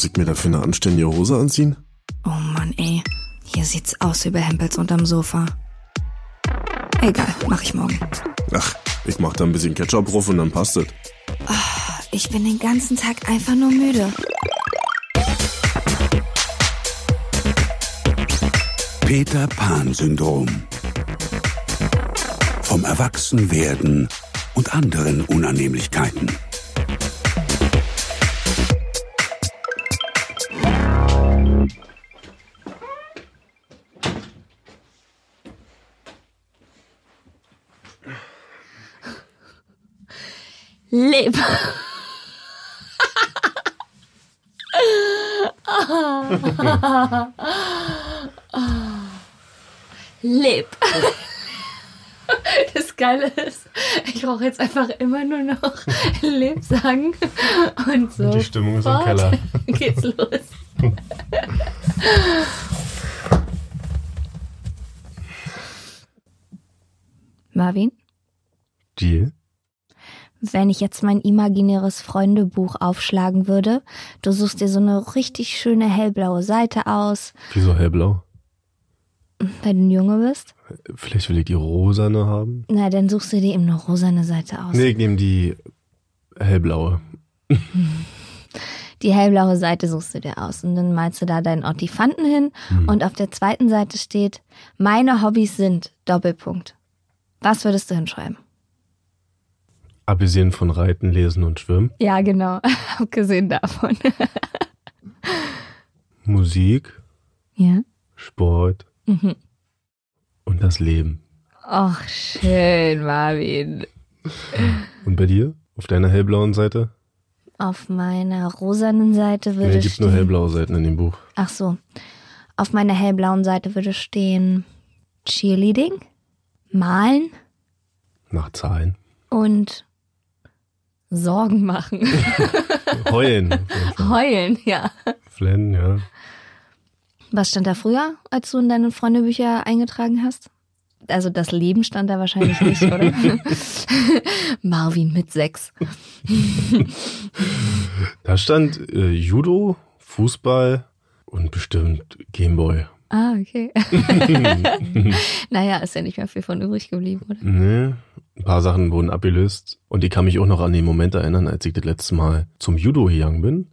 Muss ich mir dafür eine anständige Hose anziehen? Oh Mann, ey. Hier sieht's aus wie bei Hempels unterm Sofa. Egal, mach ich morgen. Ach, ich mach da ein bisschen Ketchup drauf und dann passt es. Ich bin den ganzen Tag einfach nur müde. Peter Pan-Syndrom. Vom Erwachsenwerden und anderen Unannehmlichkeiten. Leb. Leb. Das Geile ist, ich brauche jetzt einfach immer nur noch Leb sagen und so. Die Stimmung ist im Keller. Geht's los. Marvin? Deal? Wenn ich jetzt mein imaginäres Freundebuch aufschlagen würde, du suchst dir so eine richtig schöne hellblaue Seite aus, Wieso hellblau? weil du ein Junge bist. Vielleicht will ich die rosane haben? Na, dann suchst du dir eben eine rosane Seite aus. Nee, ich nehme die hellblaue. Die hellblaue Seite suchst du dir aus und dann malst du da deinen Ottifanten hin und auf der zweiten Seite steht, meine Hobbys sind Doppelpunkt. Was würdest du hinschreiben? Abgesehen von Reiten, Lesen und Schwimmen. Ja, genau. Abgesehen davon. Musik, ja. Sport Mhm. und das Leben. Ach, schön, Marvin. Und bei dir? Auf deiner hellblauen Seite? Auf meiner rosanen Seite würde Nee, es gibt stehen. nur hellblaue Seiten in dem Buch. Ach so. Auf meiner hellblauen Seite würde stehen Cheerleading, Malen Nach Zahlen. und Sorgen machen. Heulen. Heulen, ja. Flennen, ja. Was stand da früher, als du in deine Freundebücher eingetragen hast? Also das Leben stand da wahrscheinlich nicht, oder? Marvin mit sechs. Da stand äh, Judo, Fußball und bestimmt Gameboy. Ah, okay. naja, ist ja nicht mehr viel von übrig geblieben, oder? Nee, ein paar Sachen wurden abgelöst. Und ich kann mich auch noch an den Moment erinnern, als ich das letzte Mal zum Judo gegangen bin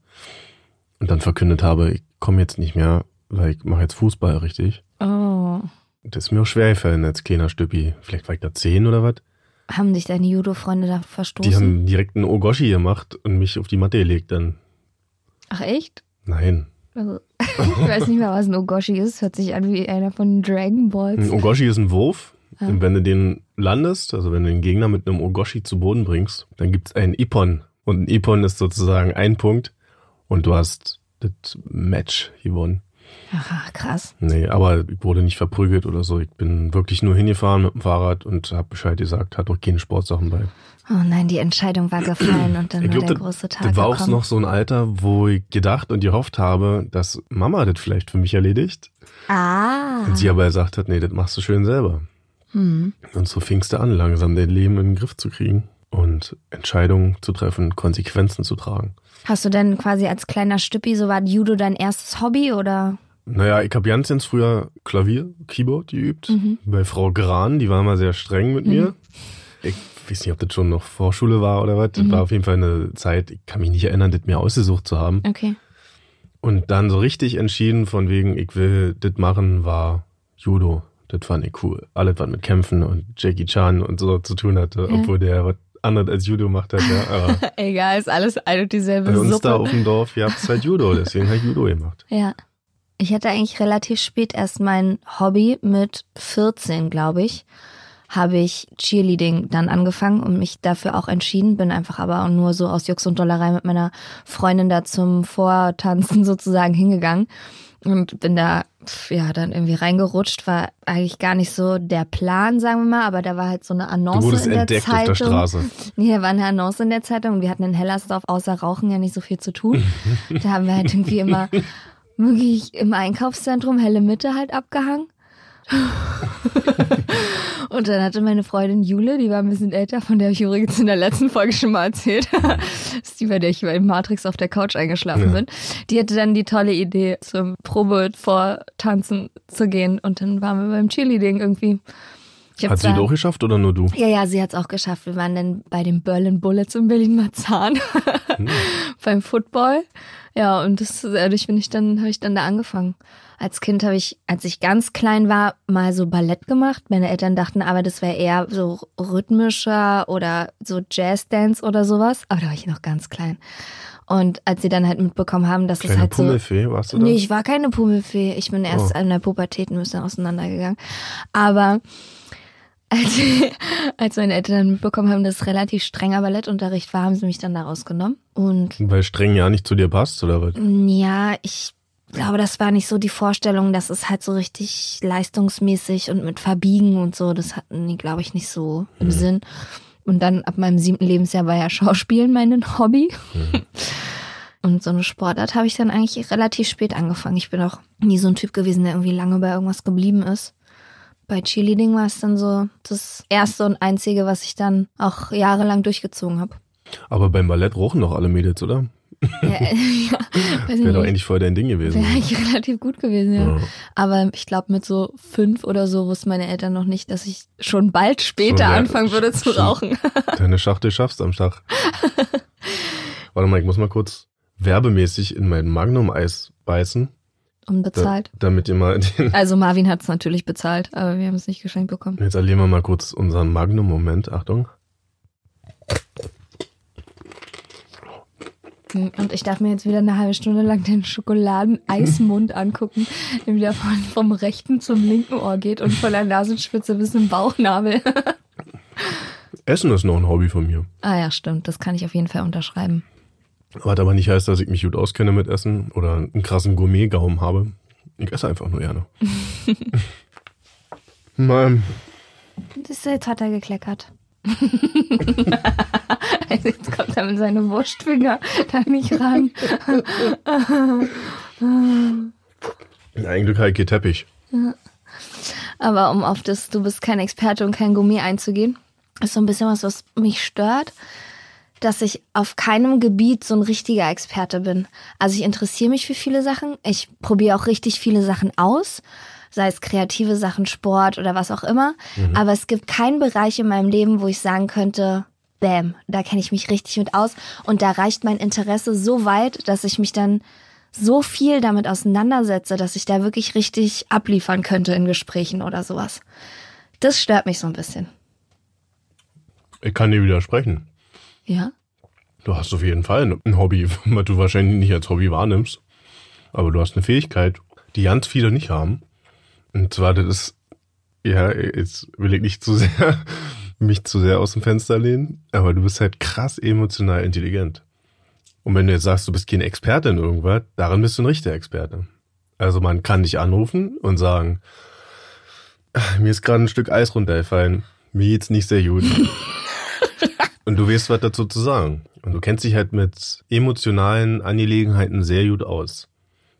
und dann verkündet habe, ich komme jetzt nicht mehr, weil ich mache jetzt Fußball richtig. Oh. Das ist mir auch schwer gefallen als kleiner Stüppi. Vielleicht war ich da zehn oder was. Haben dich deine Judo-Freunde da verstoßen? Die haben direkt einen Ogoshi gemacht und mich auf die Matte gelegt dann. Ach echt? Nein. Also, ich weiß nicht mehr, was ein Ogoshi ist. Hört sich an wie einer von Dragon Balls. Ein Ogoshi ist ein Wurf. Ja. Und wenn du den landest, also wenn du den Gegner mit einem Ogoshi zu Boden bringst, dann gibt's einen Ippon. Und ein Ippon ist sozusagen ein Punkt und du hast das Match gewonnen. Ach, krass. Nee, aber ich wurde nicht verprügelt oder so. Ich bin wirklich nur hingefahren mit dem Fahrrad und hab Bescheid gesagt, hat doch keine Sportsachen bei. Oh nein, die Entscheidung war gefallen und dann Ich war glaub, der das- große Tag Das war auch gekommen. noch so ein Alter, wo ich gedacht und gehofft habe, dass Mama das vielleicht für mich erledigt. Ah. Und sie aber gesagt hat, nee, das machst du schön selber. Hm. Und so fingst du an, langsam dein Leben in den Griff zu kriegen und Entscheidungen zu treffen, Konsequenzen zu tragen. Hast du denn quasi als kleiner Stüppi, so war Judo dein erstes Hobby oder? Naja, ich habe ganz früher Klavier, Keyboard geübt. Bei Frau Gran, die war mal sehr streng mit mir. Ich weiß nicht, ob das schon noch Vorschule war oder was. Das war auf jeden Fall eine Zeit, ich kann mich nicht erinnern, das mir ausgesucht zu haben. Okay. Und dann so richtig entschieden von wegen, ich will das machen, war Judo. Das fand ich cool. Alles, was mit Kämpfen und Jackie Chan und so zu tun hatte, obwohl der was anderes als Judo macht hat. Ja. Aber Egal, ist alles ein und dieselbe bei uns Suppe. da auf dem Dorf gab es halt Judo, deswegen habe ich Judo gemacht. Ja. Ich hatte eigentlich relativ spät erst mein Hobby mit 14, glaube ich, habe ich Cheerleading dann angefangen und mich dafür auch entschieden, bin einfach aber auch nur so aus Jux und Dollerei mit meiner Freundin da zum Vortanzen sozusagen hingegangen und bin da ja dann irgendwie reingerutscht, war eigentlich gar nicht so der Plan, sagen wir mal, aber da war halt so eine Du Annonce wurdest in der entdeckt auf Zeitung. der Straße. Nee, da war eine Annonce in der Zeitung und wir hatten in Hellersdorf außer Rauchen ja nicht so viel zu tun. da haben wir halt irgendwie immer wirklich im Einkaufszentrum helle Mitte halt abgehangen. und dann hatte meine Freundin Jule, die war ein bisschen älter, von der ich übrigens in der letzten Folge schon mal erzählt. das ist die, bei der ich bei Matrix auf der Couch eingeschlafen ja. bin. Die hatte dann die tolle Idee, zum Probe vortanzen zu gehen. Und dann waren wir beim Cheerleading irgendwie. Hat sie es auch geschafft oder nur du? Ja, ja, sie hat es auch geschafft. Wir waren dann bei den Berlin Bullets in Berlin-Marzahn hm. beim Football. Ja, und das, dadurch bin ich dann, habe ich dann da angefangen. Als Kind habe ich, als ich ganz klein war, mal so Ballett gemacht. Meine Eltern dachten aber, das wäre eher so rhythmischer oder so Jazzdance oder sowas. Aber da war ich noch ganz klein. Und als sie dann halt mitbekommen haben, dass Kleine es halt Pummelfee, so. warst du da? Nee, ich war keine Pummelfee. Ich bin erst oh. in der Pubertät ein bisschen auseinandergegangen. Aber als, als meine Eltern dann mitbekommen haben, dass es relativ strenger Ballettunterricht war, haben sie mich dann da rausgenommen. Und Weil streng ja nicht zu dir passt, oder was? Ja, ich glaube, das war nicht so die Vorstellung, dass es halt so richtig leistungsmäßig und mit Verbiegen und so, das hatten die, glaube ich, nicht so im mhm. Sinn. Und dann ab meinem siebten Lebensjahr war ja Schauspielen mein Hobby. Mhm. Und so eine Sportart habe ich dann eigentlich relativ spät angefangen. Ich bin auch nie so ein Typ gewesen, der irgendwie lange bei irgendwas geblieben ist. Bei Cheerleading war es dann so das erste und einzige, was ich dann auch jahrelang durchgezogen habe. Aber beim Ballett rochen doch alle Mädels, oder? Ja, äh, ja Wäre doch eigentlich voll dein Ding gewesen. Wäre eigentlich relativ gut gewesen, ja. ja. Aber ich glaube, mit so fünf oder so wussten meine Eltern noch nicht, dass ich schon bald später ja, anfangen würde zu rauchen. Deine Schachtel schaffst am Stach. Warte mal, ich muss mal kurz werbemäßig in mein Magnum-Eis beißen. Unbezahlt. Da, damit ihr mal den Also Marvin hat es natürlich bezahlt, aber wir haben es nicht geschenkt bekommen. Jetzt erleben wir mal kurz unseren Magnum-Moment. Achtung. Und ich darf mir jetzt wieder eine halbe Stunde lang den Schokoladeneismund angucken, der wieder von, vom rechten zum linken Ohr geht und von der Nasenspitze bis zum Bauchnabel. Essen ist noch ein Hobby von mir. Ah ja, stimmt. Das kann ich auf jeden Fall unterschreiben. Was aber nicht heißt, dass ich mich gut auskenne mit Essen oder einen krassen Gourmet-Gaum habe. Ich esse einfach nur gerne. Das, jetzt hat er gekleckert. also jetzt kommt er mit seinen Wurstfinger da nicht ran. Eigentlich halt Teppich. Ja. Aber um auf das, du bist kein Experte und kein Gourmet einzugehen, ist so ein bisschen was, was mich stört dass ich auf keinem Gebiet so ein richtiger Experte bin. Also ich interessiere mich für viele Sachen. Ich probiere auch richtig viele Sachen aus, sei es kreative Sachen, Sport oder was auch immer. Mhm. Aber es gibt keinen Bereich in meinem Leben, wo ich sagen könnte, bam, da kenne ich mich richtig mit aus. Und da reicht mein Interesse so weit, dass ich mich dann so viel damit auseinandersetze, dass ich da wirklich richtig abliefern könnte in Gesprächen oder sowas. Das stört mich so ein bisschen. Ich kann dir widersprechen. Ja. Du hast auf jeden Fall ein Hobby, was du wahrscheinlich nicht als Hobby wahrnimmst. Aber du hast eine Fähigkeit, die ganz viele nicht haben. Und zwar, das ist, ja, jetzt will ich nicht zu sehr, mich zu sehr aus dem Fenster lehnen, aber du bist halt krass emotional intelligent. Und wenn du jetzt sagst, du bist kein Experte in irgendwas, darin bist du ein richtiger Experte. Also man kann dich anrufen und sagen, mir ist gerade ein Stück Eis runtergefallen, mir geht's nicht sehr gut. Und du weißt was dazu zu sagen. Und du kennst dich halt mit emotionalen Angelegenheiten sehr gut aus.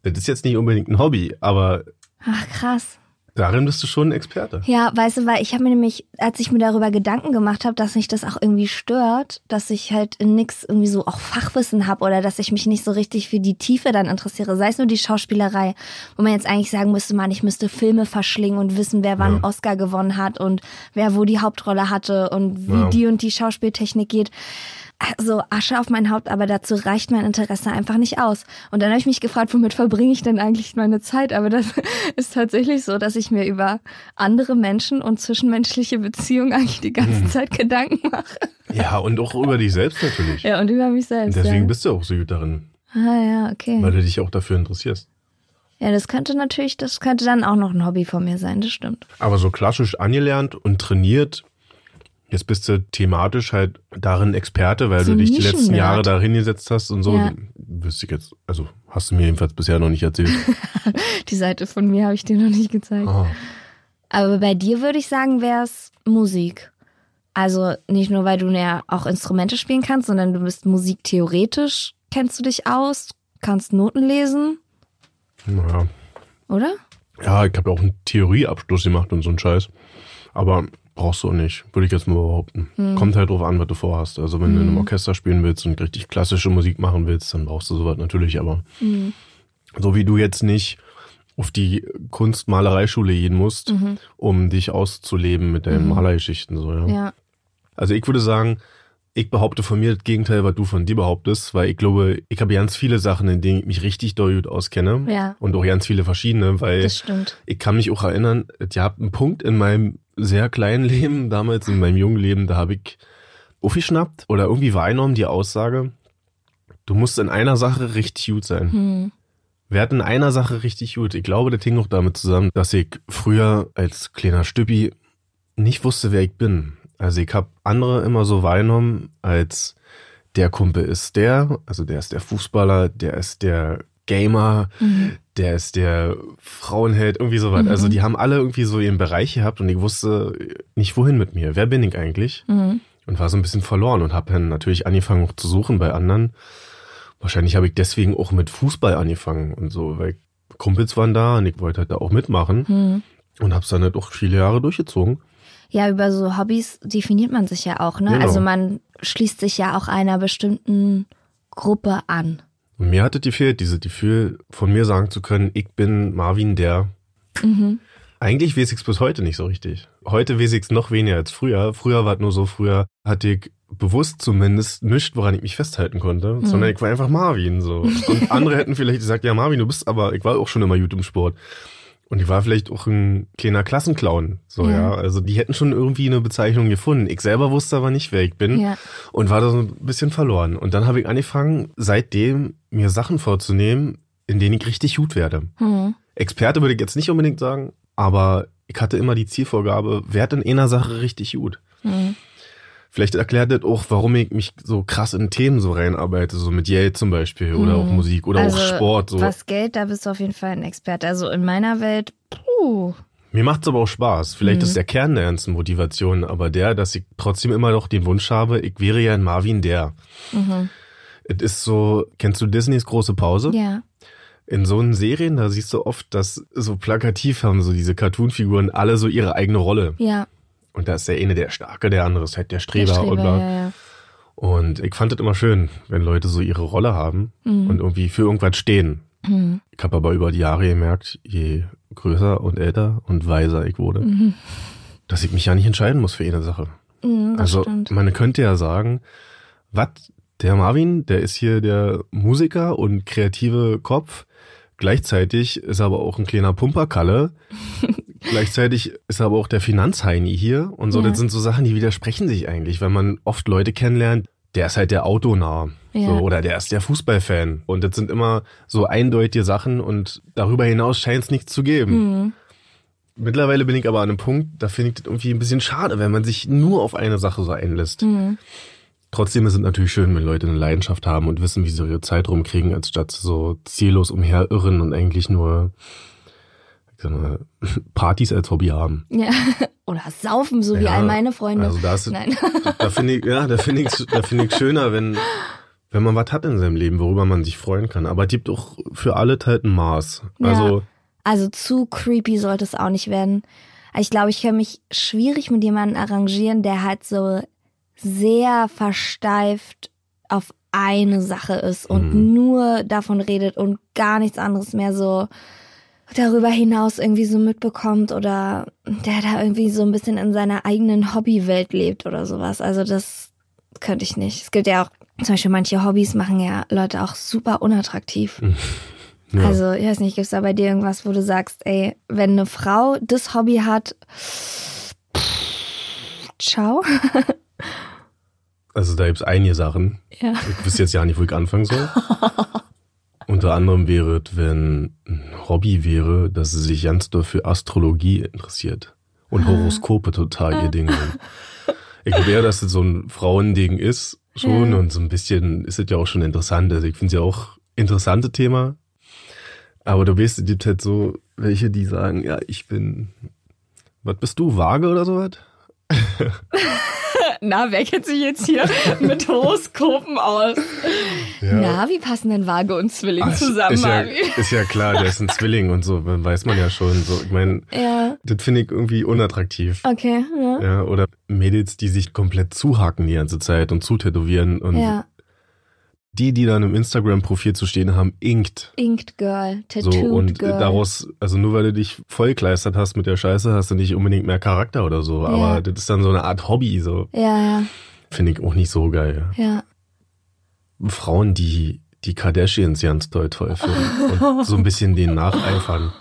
Das ist jetzt nicht unbedingt ein Hobby, aber. Ach, krass. Darin bist du schon ein Experte. Ja, weißt du, weil ich habe mir nämlich, als ich mir darüber Gedanken gemacht habe, dass mich das auch irgendwie stört, dass ich halt in nix irgendwie so auch Fachwissen habe oder dass ich mich nicht so richtig für die Tiefe dann interessiere, sei es nur die Schauspielerei, wo man jetzt eigentlich sagen müsste, man, ich müsste Filme verschlingen und wissen, wer wann ja. Oscar gewonnen hat und wer wo die Hauptrolle hatte und wie ja. die und die Schauspieltechnik geht so Asche auf mein Haupt, aber dazu reicht mein Interesse einfach nicht aus. Und dann habe ich mich gefragt, womit verbringe ich denn eigentlich meine Zeit? Aber das ist tatsächlich so, dass ich mir über andere Menschen und zwischenmenschliche Beziehungen eigentlich die ganze mhm. Zeit Gedanken mache. Ja, und auch über dich selbst natürlich. Ja, und über mich selbst. Und deswegen ja. bist du auch so gut darin. Ah ja, okay. Weil du dich auch dafür interessierst. Ja, das könnte natürlich, das könnte dann auch noch ein Hobby von mir sein, das stimmt. Aber so klassisch angelernt und trainiert Jetzt bist du thematisch halt darin Experte, weil so du dich die letzten Jahre da hingesetzt hast und so. Ja. Wüsste ich jetzt, also hast du mir jedenfalls bisher noch nicht erzählt. die Seite von mir habe ich dir noch nicht gezeigt. Oh. Aber bei dir würde ich sagen, wäre es Musik. Also nicht nur, weil du ja auch Instrumente spielen kannst, sondern du bist musiktheoretisch, kennst du dich aus, kannst Noten lesen. Naja. Oder? Ja, ich habe auch einen Theorieabschluss gemacht und so einen Scheiß. Aber brauchst du auch nicht, würde ich jetzt mal behaupten. Hm. Kommt halt drauf an, was du vorhast. Also wenn du in einem Orchester spielen willst und richtig klassische Musik machen willst, dann brauchst du sowas natürlich. Aber Hm. so wie du jetzt nicht auf die Kunstmalereischule gehen musst, um dich auszuleben mit deinen Malergeschichten. So, ja. Mhm. Ja. Also ich würde sagen, ich behaupte von mir das Gegenteil, was du von dir behauptest, weil ich glaube, ich habe ganz viele Sachen, in denen ich mich richtig doll gut auskenne. Ja. Und auch ganz viele verschiedene, weil Das stimmt. ich kann mich auch erinnern, es gab einen Punkt in meinem sehr kleinen Leben, damals in meinem jungen Leben, da habe ich aufgeschnappt oder irgendwie wahrgenommen die Aussage, du musst in einer Sache richtig gut sein. Hm. Wir hatten in einer Sache richtig gut. Ich glaube, das hing auch damit zusammen, dass ich früher als kleiner Stüppi nicht wusste, wer ich bin. Also ich habe andere immer so wahrgenommen, als der Kumpel ist der, also der ist der Fußballer, der ist der Gamer, der ist der Frauenheld, irgendwie sowas. Also die haben alle irgendwie so ihren Bereich gehabt und ich wusste nicht, wohin mit mir. Wer bin ich eigentlich? Mhm. Und war so ein bisschen verloren und habe dann natürlich angefangen auch zu suchen bei anderen. Wahrscheinlich habe ich deswegen auch mit Fußball angefangen und so, weil Kumpels waren da und ich wollte halt da auch mitmachen Hm. und habe es dann halt auch viele Jahre durchgezogen. Ja, über so Hobbys definiert man sich ja auch, ne? Genau. Also man schließt sich ja auch einer bestimmten Gruppe an. Und mir hatte gefehlt, dieses Gefühl von mir sagen zu können, ich bin Marvin der. Eigentlich weiß ich es bis heute nicht so richtig. Heute weiß ich es noch weniger als früher. Früher war es nur so, früher hatte ich bewusst zumindest nichts, woran ich mich festhalten konnte, sondern ich war einfach Marvin so. Und andere hätten vielleicht gesagt, ja Marvin, du bist aber, ich war auch schon immer gut im Sport. Und ich war vielleicht auch ein kleiner Klassenclown, so Ja. ja. Also die hätten schon irgendwie eine Bezeichnung gefunden. Ich selber wusste aber nicht, wer ich bin Ja. und war da so ein bisschen verloren. Und dann habe ich angefangen, seitdem mir Sachen vorzunehmen, in denen ich richtig gut werde. Hm. Experte würde ich jetzt nicht unbedingt sagen, aber ich hatte immer die Zielvorgabe, werd in einer Sache richtig gut. Hm. Vielleicht erklärt das auch, warum ich mich so krass in Themen so reinarbeite, so mit Yale zum Beispiel oder auch Musik oder also, auch Sport. So. Was Geld, da bist du auf jeden Fall ein Experte. Also in meiner Welt, puh. Mir macht's aber auch Spaß. Vielleicht ist der Kern der ganzen Motivation aber der, dass ich trotzdem immer noch den Wunsch habe, ich wäre ja ein Marvin der. Es ist so, kennst du Disneys große Pause? Ja. In so einen Serien, da siehst du oft, dass so plakativ haben so diese Cartoon-Figuren alle so ihre eigene Rolle. Ja. Und da ist der eine der Starke, der andere ist halt der Der Streber, Streber, und ja, ja. Und ich fand es immer schön, wenn Leute so ihre Rolle haben und irgendwie für irgendwas stehen. Mhm. Ich habe aber über die Jahre gemerkt, je größer und älter und weiser ich wurde, dass ich mich ja nicht entscheiden muss für eine Sache. Mhm, das also stimmt. man könnte ja sagen, was, der Marvin, der ist hier der Musiker und kreative Kopf. Gleichzeitig ist er aber auch ein kleiner Pumperkalle. Gleichzeitig ist er aber auch der Finanzheini hier. Und so, Ja. das sind so Sachen, die widersprechen sich eigentlich, wenn man oft Leute kennenlernt, der ist halt der Autonah. Ja. So, oder der ist der Fußballfan. Und das sind immer so eindeutige Sachen und darüber hinaus scheint es nichts zu geben. Mhm. Mittlerweile bin ich aber an einem Punkt, da finde ich das irgendwie ein bisschen schade, wenn man sich nur auf eine Sache so einlässt. Mhm. Trotzdem ist es natürlich schön, wenn Leute eine Leidenschaft haben und wissen, wie sie ihre Zeit rumkriegen, als statt so ziellos umherirren und eigentlich nur sag mal, Partys als Hobby haben. Ja. Oder saufen, so wie Ja, all meine Freunde. Also da ist, Nein. da finde ich, ja, da finde ich, da finde ich schöner, wenn, wenn man was hat in seinem Leben, worüber man sich freuen kann. Aber es gibt auch für alle halt ein Maß. Ja. Also, Also zu creepy sollte es auch nicht werden. Ich glaube, ich kann mich schwierig mit jemandem arrangieren, der halt so sehr versteift auf eine Sache ist und Mhm. nur davon redet und gar nichts anderes mehr so darüber hinaus irgendwie so mitbekommt oder der da irgendwie so ein bisschen in seiner eigenen Hobbywelt lebt oder sowas. Also das könnte ich nicht. Es gibt ja auch zum Beispiel manche Hobbys machen ja Leute auch super unattraktiv. ja. Also, ich weiß nicht, gibt's da bei dir irgendwas, wo du sagst, ey, wenn eine Frau das Hobby hat, ciao. also da gibt's einige Sachen. Ja. Ich wüsste jetzt ja nicht, wo ich anfangen soll. Unter anderem wäre es, wenn ein Hobby wäre, dass sie sich ganz doll für Astrologie interessiert. Und Horoskope total ihr Ding sind. Ich glaube eher, dass es so ein Frauending ist schon Ja. und so ein bisschen ist es ja auch schon interessant. Also ich finde es ja auch interessante Thema. Aber du weißt, es gibt halt so welche, die sagen, ja, ich bin, was bist du, Waage oder sowas? na, wer kennt sich jetzt hier mit Horoskopen aus? Ja. Na, wie passen denn Waage und Zwilling Ach, zusammen? Ist ja, ist ja, klar, der ist ein Zwilling und so, weiß man ja schon. So, ich meine, ja. das finde ich irgendwie unattraktiv. Okay, ja. ja. Oder Mädels, die sich komplett zuhaken die ganze Zeit und zutätowieren und ja die, die dann im Instagram-Profil zu stehen haben, Inked. Inked Girl, Tattooed so, und Girl. daraus, also nur weil du dich vollkleistert hast mit der Scheiße, hast du nicht unbedingt mehr Charakter oder so. Ja. Aber das ist dann so eine Art Hobby, so. Ja, ja. Finde ich auch nicht so geil. Ja. Frauen, die die Kardashians ganz toll toll finden und so ein bisschen denen nacheifern.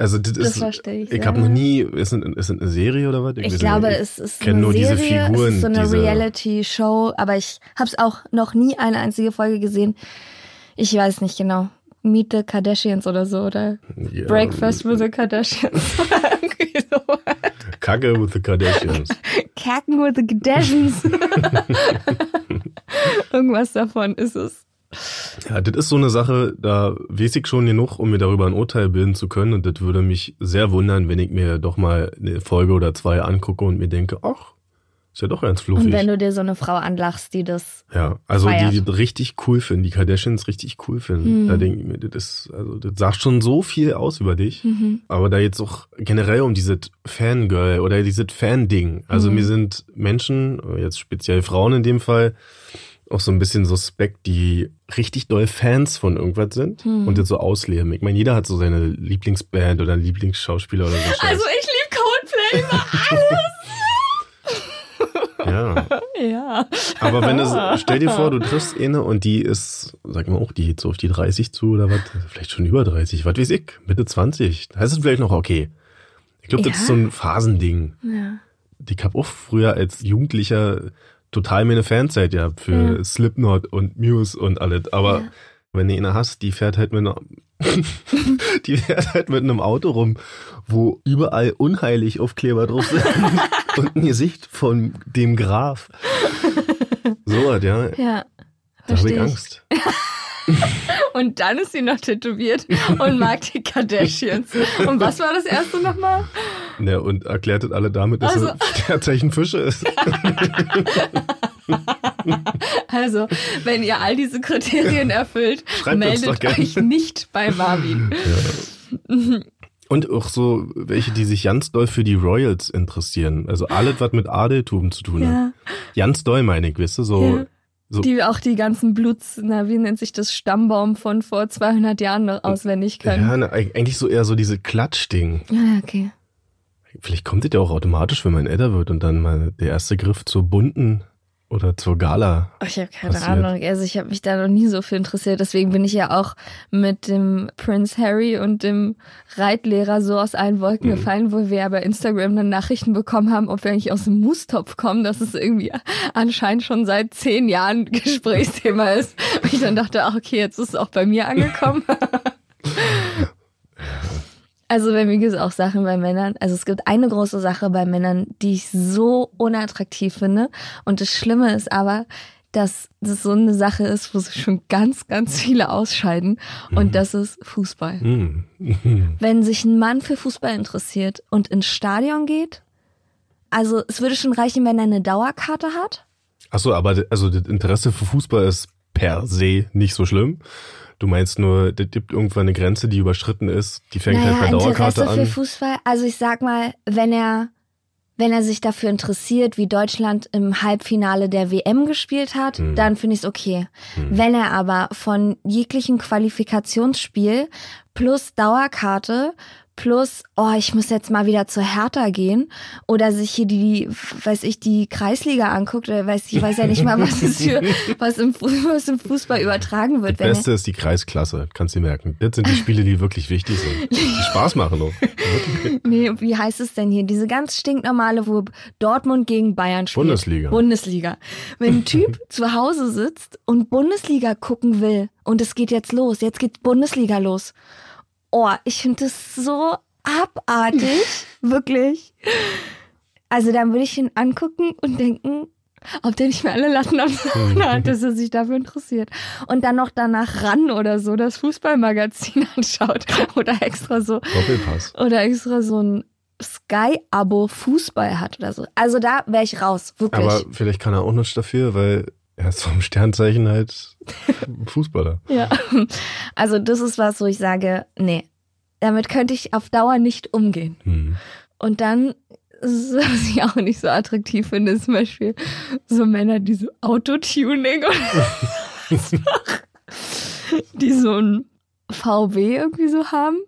Also das, das ist, verstehe ich. Ich habe noch nie, ist es, ist eine Serie oder was? Ich, ich glaube, es ist eine nur Serie, diese Figuren, es ist so eine Reality-Show, aber ich habe es auch noch nie eine einzige Folge gesehen. Ich weiß nicht genau. Meet the Kardashians oder so oder ja, Breakfast with the Kardashians. Kacke with the Kardashians. Kacken with the Kardashians. Irgendwas davon ist es. Ja, das ist so eine Sache, da weiß ich schon genug, um mir darüber ein Urteil bilden zu können. Und das würde mich sehr wundern, wenn ich mir doch mal eine Folge oder zwei angucke und mir denke, ach, ist ja doch ganz fluffig. Und wenn du dir so eine Frau anlachst, die das. Ja, also feiert. die, die richtig cool finden, die Kardashians richtig cool finden. Mhm. Da denke ich mir, das ist, also das sagt schon so viel aus über dich. Mhm. Aber da jetzt auch generell um dieses Fangirl oder dieses Fan-Ding. Also mhm. mir sind Menschen, jetzt speziell Frauen in dem Fall, auch so ein bisschen suspekt, die richtig doll Fans von irgendwas sind hm. und das so ausleben. Ich meine, jeder hat so seine Lieblingsband oder Lieblingsschauspieler oder so. Also ich liebe Coldplay über alles. Ja. ja. Aber wenn es, stell dir vor, du triffst eine und die ist, sag mal auch, die geht so auf die 30 zu oder was, vielleicht schon über 30, was weiß ich, Mitte 20. Da ist es vielleicht noch okay. Ich glaube, das ja. ist so ein Phasending. Ja. Ich habe auch früher als Jugendlicher total meine Fanzeit ja für ja. Slipknot und Muse und alles. Aber ja. wenn du eine hast, die fährt halt mit einer, die fährt halt mit einem Auto rum, wo überall unheilig Aufkleber drauf sind und ein Gesicht von dem Graf. So was, ja. Ja. Da habe ich Angst. und dann ist sie noch tätowiert und mag die Kardashians. Und was war das erste nochmal? Ja, und erklärt es alle damit, dass also. er Sternzeichen Fische ist. also, wenn ihr all diese Kriterien erfüllt, Schreibt meldet euch nicht bei Marvin. Ja. Und auch so welche, die sich ganz doll für die Royals interessieren. Also alles, was mit Adeltum zu tun ja. hat. Ganz doll, meine ich, wisst du, so. Ja. So. Die auch die ganzen Bluts, na, wie nennt sich das, Stammbaum von vor 200 Jahren noch auswendig können. Ja, na, eigentlich so eher so diese Klatschding. Ja, okay. Vielleicht kommt es ja auch automatisch, wenn man älter wird und dann mal der erste Griff zur bunten oder zur Gala. Ich habe keine passiert. Ahnung. Also ich habe mich da noch nie so für interessiert. Deswegen bin ich ja auch mit dem Prince Harry und dem Reitlehrer so aus allen Wolken mhm. gefallen, wo wir ja bei Instagram dann Nachrichten bekommen haben, ob wir eigentlich aus dem Moostopf kommen. Das ist irgendwie anscheinend schon seit zehn Jahren Gesprächsthema ist. Und ich dann dachte, ach okay, jetzt ist es auch bei mir angekommen. Also bei mir gibt es auch Sachen bei Männern. Also es gibt eine große Sache bei Männern, die ich so unattraktiv finde. Und das Schlimme ist aber, dass das so eine Sache ist, wo sich schon ganz, ganz viele ausscheiden. Und mhm. das ist Fußball. Mhm. Wenn sich ein Mann für Fußball interessiert und ins Stadion geht, also es würde schon reichen, wenn er eine Dauerkarte hat. Ach so, aber also das Interesse für Fußball ist per se nicht so schlimm. Du meinst nur, das gibt irgendwann eine Grenze, die überschritten ist. Die fängt naja, halt bei Dauerkarte Interesse an. für Fußball, also ich sag mal, wenn er wenn er sich dafür interessiert, wie Deutschland im Halbfinale der WM gespielt hat, hm. dann finde ich es okay. Hm. Wenn er aber von jeglichen Qualifikationsspiel plus Dauerkarte plus, oh, ich muss jetzt mal wieder zur Hertha gehen oder sich hier die, weiß ich, die Kreisliga anguckt oder weiß ich weiß ja nicht mal, was es für, was im, was im Fußball übertragen wird. Das Beste ist die Kreisklasse, kannst du merken. Das sind die Spiele, die wirklich wichtig sind, die Spaß machen auch. nee, wie heißt es denn hier? Diese ganz stinknormale, wo Dortmund gegen Bayern spielt. Bundesliga. Bundesliga. Wenn ein Typ zu Hause sitzt und Bundesliga gucken will und es geht jetzt los, jetzt geht Bundesliga los Oh, ich finde das so abartig. wirklich. Also dann würde ich ihn angucken und denken, ob der nicht mehr alle Latten am Zaun hat, dass er sich dafür interessiert. Und dann noch danach ran oder so das Fußballmagazin anschaut. Oder extra so. Doppelpass. Oder extra so ein Sky-Abo Fußball hat oder so. Also da wäre ich raus, wirklich. Aber vielleicht kann er auch nichts dafür, weil er ist vom Sternzeichen halt Fußballer. ja. Also das ist was, wo ich sage, nee, damit könnte ich auf Dauer nicht umgehen. Hm. Und dann, was ich auch nicht so attraktiv finde, ist zum Beispiel so Männer, die so Autotuning oder was machen, die so ein VW irgendwie so haben.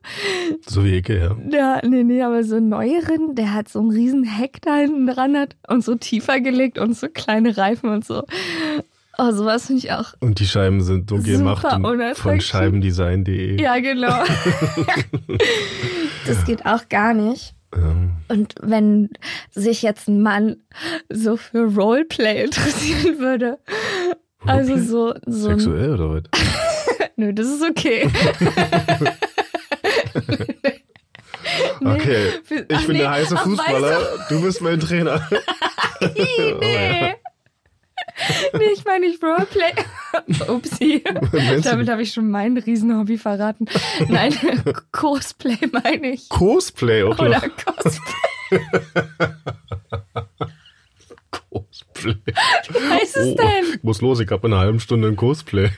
So wie Ecke, ja. Ja, nee, nee, aber so einen neueren, der hat so einen riesen Heck da hinten dran hat und so tiefer gelegt und so kleine Reifen und so. Oh, sowas finde ich auch. Und die Scheiben sind so Super gemacht von scheibendesign.de. Ja, genau. das geht auch gar nicht. Und wenn sich jetzt ein Mann so für Roleplay interessieren würde, also Roleplay? so, so ein, Sexuell oder was? nö, das ist okay. Nee, Okay, ich ach bin nee, der heiße ach, Fußballer, weißt du bist mein Trainer. du, nee. nee, ich meine nicht Roleplay. Upsi. Damit habe ich schon mein Riesenhobby verraten. Nein, Cosplay meine ich. Cosplay auch Oder noch. Cosplay. Cosplay. Wie heißt es Oh, denn? ich muss los, ich habe in einer halben Stunde ein Cosplay.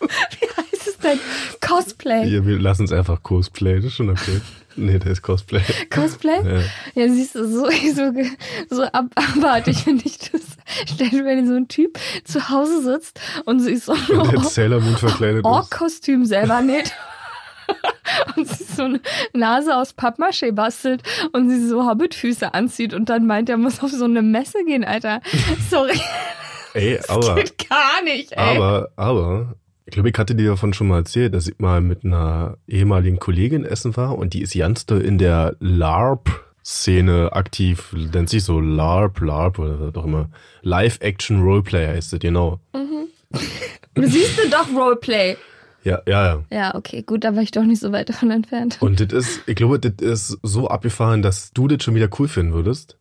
Wie heißt es denn? Cosplay. Ja, wir lassen es einfach Cosplay, das ist schon okay. Nee, der ist Cosplay. Cosplay? Ja. Ja, siehst du, so, so, so ab, abartig finde ich das. Stell dir, wenn so ein Typ zu Hause sitzt und sie ist so ein Sailor Moon verkleidet ist. Ork-Kostüm selber näht. Und sie so eine Nase aus Pappmaché bastelt und sie so Hobbitfüße anzieht und dann meint, er muss auf so eine Messe gehen, Alter. Sorry, Ey, das aber, geht gar nicht, ey. aber, aber, glaube, ich hatte dir davon schon mal erzählt, dass ich mal mit einer ehemaligen Kollegin essen war und die ist ganz in der LARP-Szene aktiv, nennt sich so LARP, LARP oder was auch immer. Live-Action-Roleplay heißt es, genau. Du siehst du doch Roleplay. Ja, ja, ja. Ja, okay, gut, da war ich doch nicht so weit davon entfernt. Und das ist, ich glaube, das ist so abgefahren, dass du das schon wieder cool finden würdest.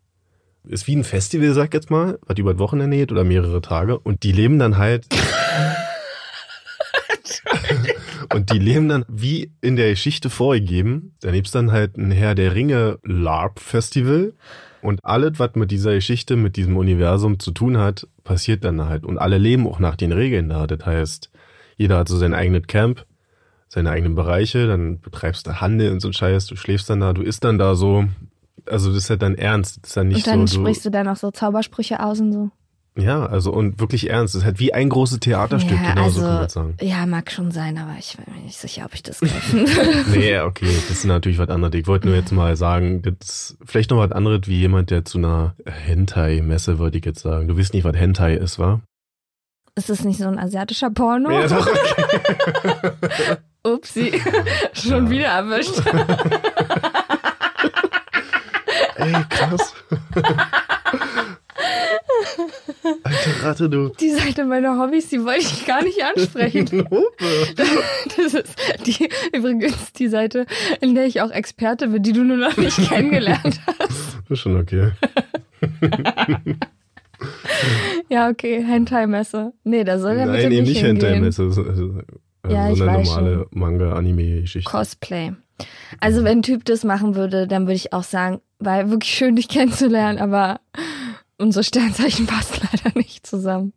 Ist wie ein Festival, sag ich jetzt mal, was über das Wochenende geht oder mehrere Tage. Und die leben dann halt. und die leben dann wie in der Geschichte vorgegeben. Da gibt's dann halt ein Herr der Ringe LARP Festival. Und alles, was mit dieser Geschichte, mit diesem Universum zu tun hat, passiert dann halt. Und alle leben auch nach den Regeln da. Das heißt, jeder hat so sein eigenes Camp, seine eigenen Bereiche, dann betreibst du Handel und so ein Scheiß, du schläfst dann da, du isst dann da so. Also das ist halt dann ernst. Das ist dann nicht und dann so. sprichst du dann auch so Zaubersprüche aus und so. Ja, also und wirklich ernst. Das ist halt wie ein großes Theaterstück, ja, genau so kann man also, sagen. ja, mag schon sein, aber ich bin mir nicht sicher, ob ich das greifen würde. Nee, okay, das ist natürlich was anderes. Ich wollte nur jetzt mal sagen, das ist vielleicht noch was anderes wie jemand, der zu einer Hentai-Messe, wollte ich jetzt sagen. Du weißt nicht, was Hentai ist, wa? Ist das nicht so ein asiatischer Porno? Ja, doch, okay. Upsi, schon wieder erwischt. Ey, krass. Alte Ratte, du. Die Seite meiner Hobbys, die wollte ich gar nicht ansprechen. Das ist die, übrigens die Seite, in der ich auch Experte bin, die du nur noch nicht kennengelernt hast. Das ist schon okay. Ja, okay, Hentai-Messe. Nee, da soll er Nein, eben nicht. Hentai-Messe. so- Also, Ja, ich so eine weiß normale Manga-Anime-Geschichte. Cosplay. Also wenn ein Typ das machen würde, dann würde ich auch sagen, war wirklich schön, dich kennenzulernen, aber unsere Sternzeichen passen leider nicht zusammen.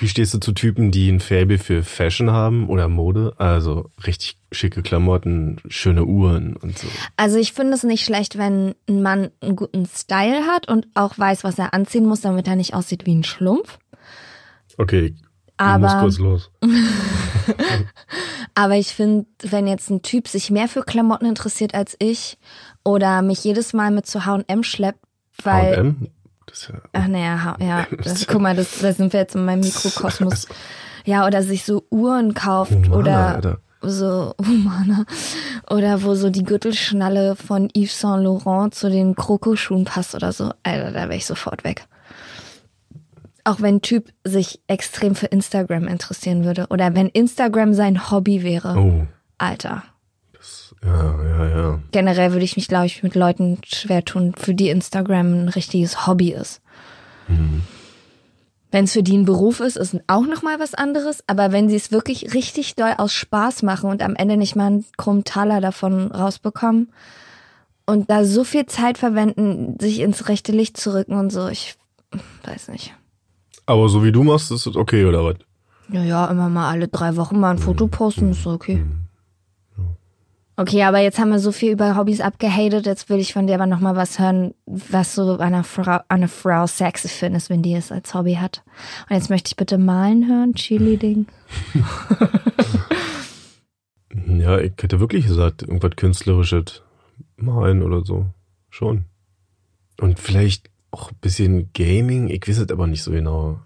Wie stehst du zu Typen, die ein Faible für Fashion haben oder Mode? Also richtig schicke Klamotten, schöne Uhren und so. Also ich finde es nicht schlecht, wenn ein Mann einen guten Style hat und auch weiß, was er anziehen muss, damit er nicht aussieht wie ein Schlumpf. Okay, ich Aber- muss kurz los. Aber ich finde, wenn jetzt ein Typ sich mehr für Klamotten interessiert als ich oder mich jedes Mal mit zu H&M schleppt, weil... H&M? Das ja... Ach naja, ja, das, guck mal, das, da sind wir jetzt in meinem Mikrokosmos. Ja, oder sich so Uhren kauft Humana, oder Alter. so Humana oder wo so die Gürtelschnalle von Yves Saint Laurent zu den Krokoschuhen passt oder so. Alter, da wäre ich sofort weg. Auch wenn ein Typ sich extrem für Instagram interessieren würde oder wenn Instagram sein Hobby wäre. Oh, Alter. Ja, ja, ja. Generell würde ich mich, glaube ich, mit Leuten schwer tun, für die Instagram ein richtiges Hobby ist. Wenn es für die ein Beruf ist, ist auch nochmal was anderes. Aber wenn sie es wirklich richtig doll aus Spaß machen und am Ende nicht mal einen krummen Taler davon rausbekommen und da so viel Zeit verwenden, sich ins rechte Licht zu rücken und so, ich weiß nicht. Aber so wie du machst, ist es okay, oder was? Ja, ja, immer mal alle drei Wochen mal ein Foto posten, ist okay. Okay, aber jetzt haben wir so viel über Hobbys abgehatet. Jetzt will ich von dir aber nochmal was hören, was an einer Frau, an einer Frau sexy findest, wenn die es als Hobby hat. Und jetzt möchte ich bitte malen hören, Cheerleading. ja, ich hätte wirklich gesagt, irgendwas Künstlerisches malen oder so. Schon. Und vielleicht auch ein bisschen Gaming. Ich weiß es aber nicht so genau.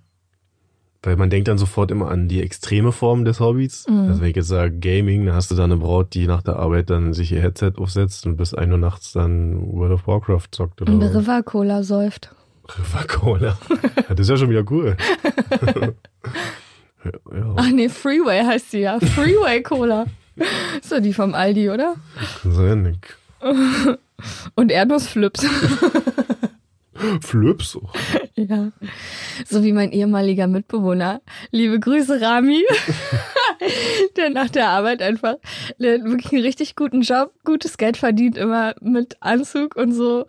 Weil man denkt dann sofort immer an die extreme Form des Hobbys. Mhm. Also wenn ich jetzt sage Gaming, dann hast du da eine Braut, die nach der Arbeit dann sich ihr Headset aufsetzt und bis ein Uhr nachts dann World of Warcraft zockt. Oder und River Cola säuft. River Cola. das ist ja schon wieder cool. ja. Ach nee, Freeway heißt sie ja. Freeway Cola. So die vom Aldi, oder? Kann sein, und Erdnussflips. Flöps. Ja. So wie mein ehemaliger Mitbewohner. Liebe Grüße, Rami. der nach der Arbeit einfach der wirklich einen richtig guten Job, gutes Geld verdient, immer mit Anzug und so,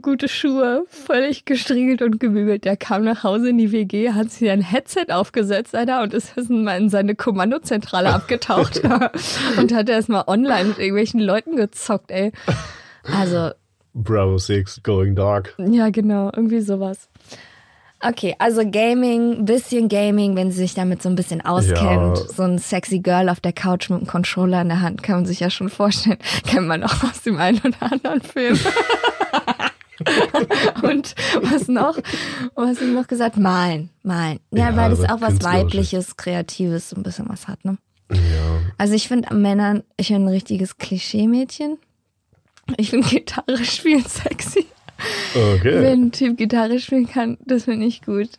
gute Schuhe, völlig gestriegelt und gebügelt. Der kam nach Hause in die WG, hat sich ein Headset aufgesetzt, Alter, und ist mal in seine Kommandozentrale abgetaucht und hat erstmal online mit irgendwelchen Leuten gezockt, ey. Also, Bravo 6 Going Dark. Ja, genau, irgendwie sowas. Okay, also Gaming, bisschen Gaming, wenn sie sich damit so ein bisschen auskennt. Ja. So ein sexy Girl auf der Couch mit einem Controller in der Hand, kann man sich ja schon vorstellen. Kennt man auch aus dem einen oder anderen Film. Und was noch? Was ich noch gesagt? Malen, malen. Ja, ja weil das auch was Weibliches, Kreatives, so ein bisschen was hat, ne? Ja. Also ich finde an Männern, ich bin ein richtiges Klischee-Mädchen. Ich finde Gitarre spielen sexy. Okay. Wenn ein Typ Gitarre spielen kann, das finde ich gut.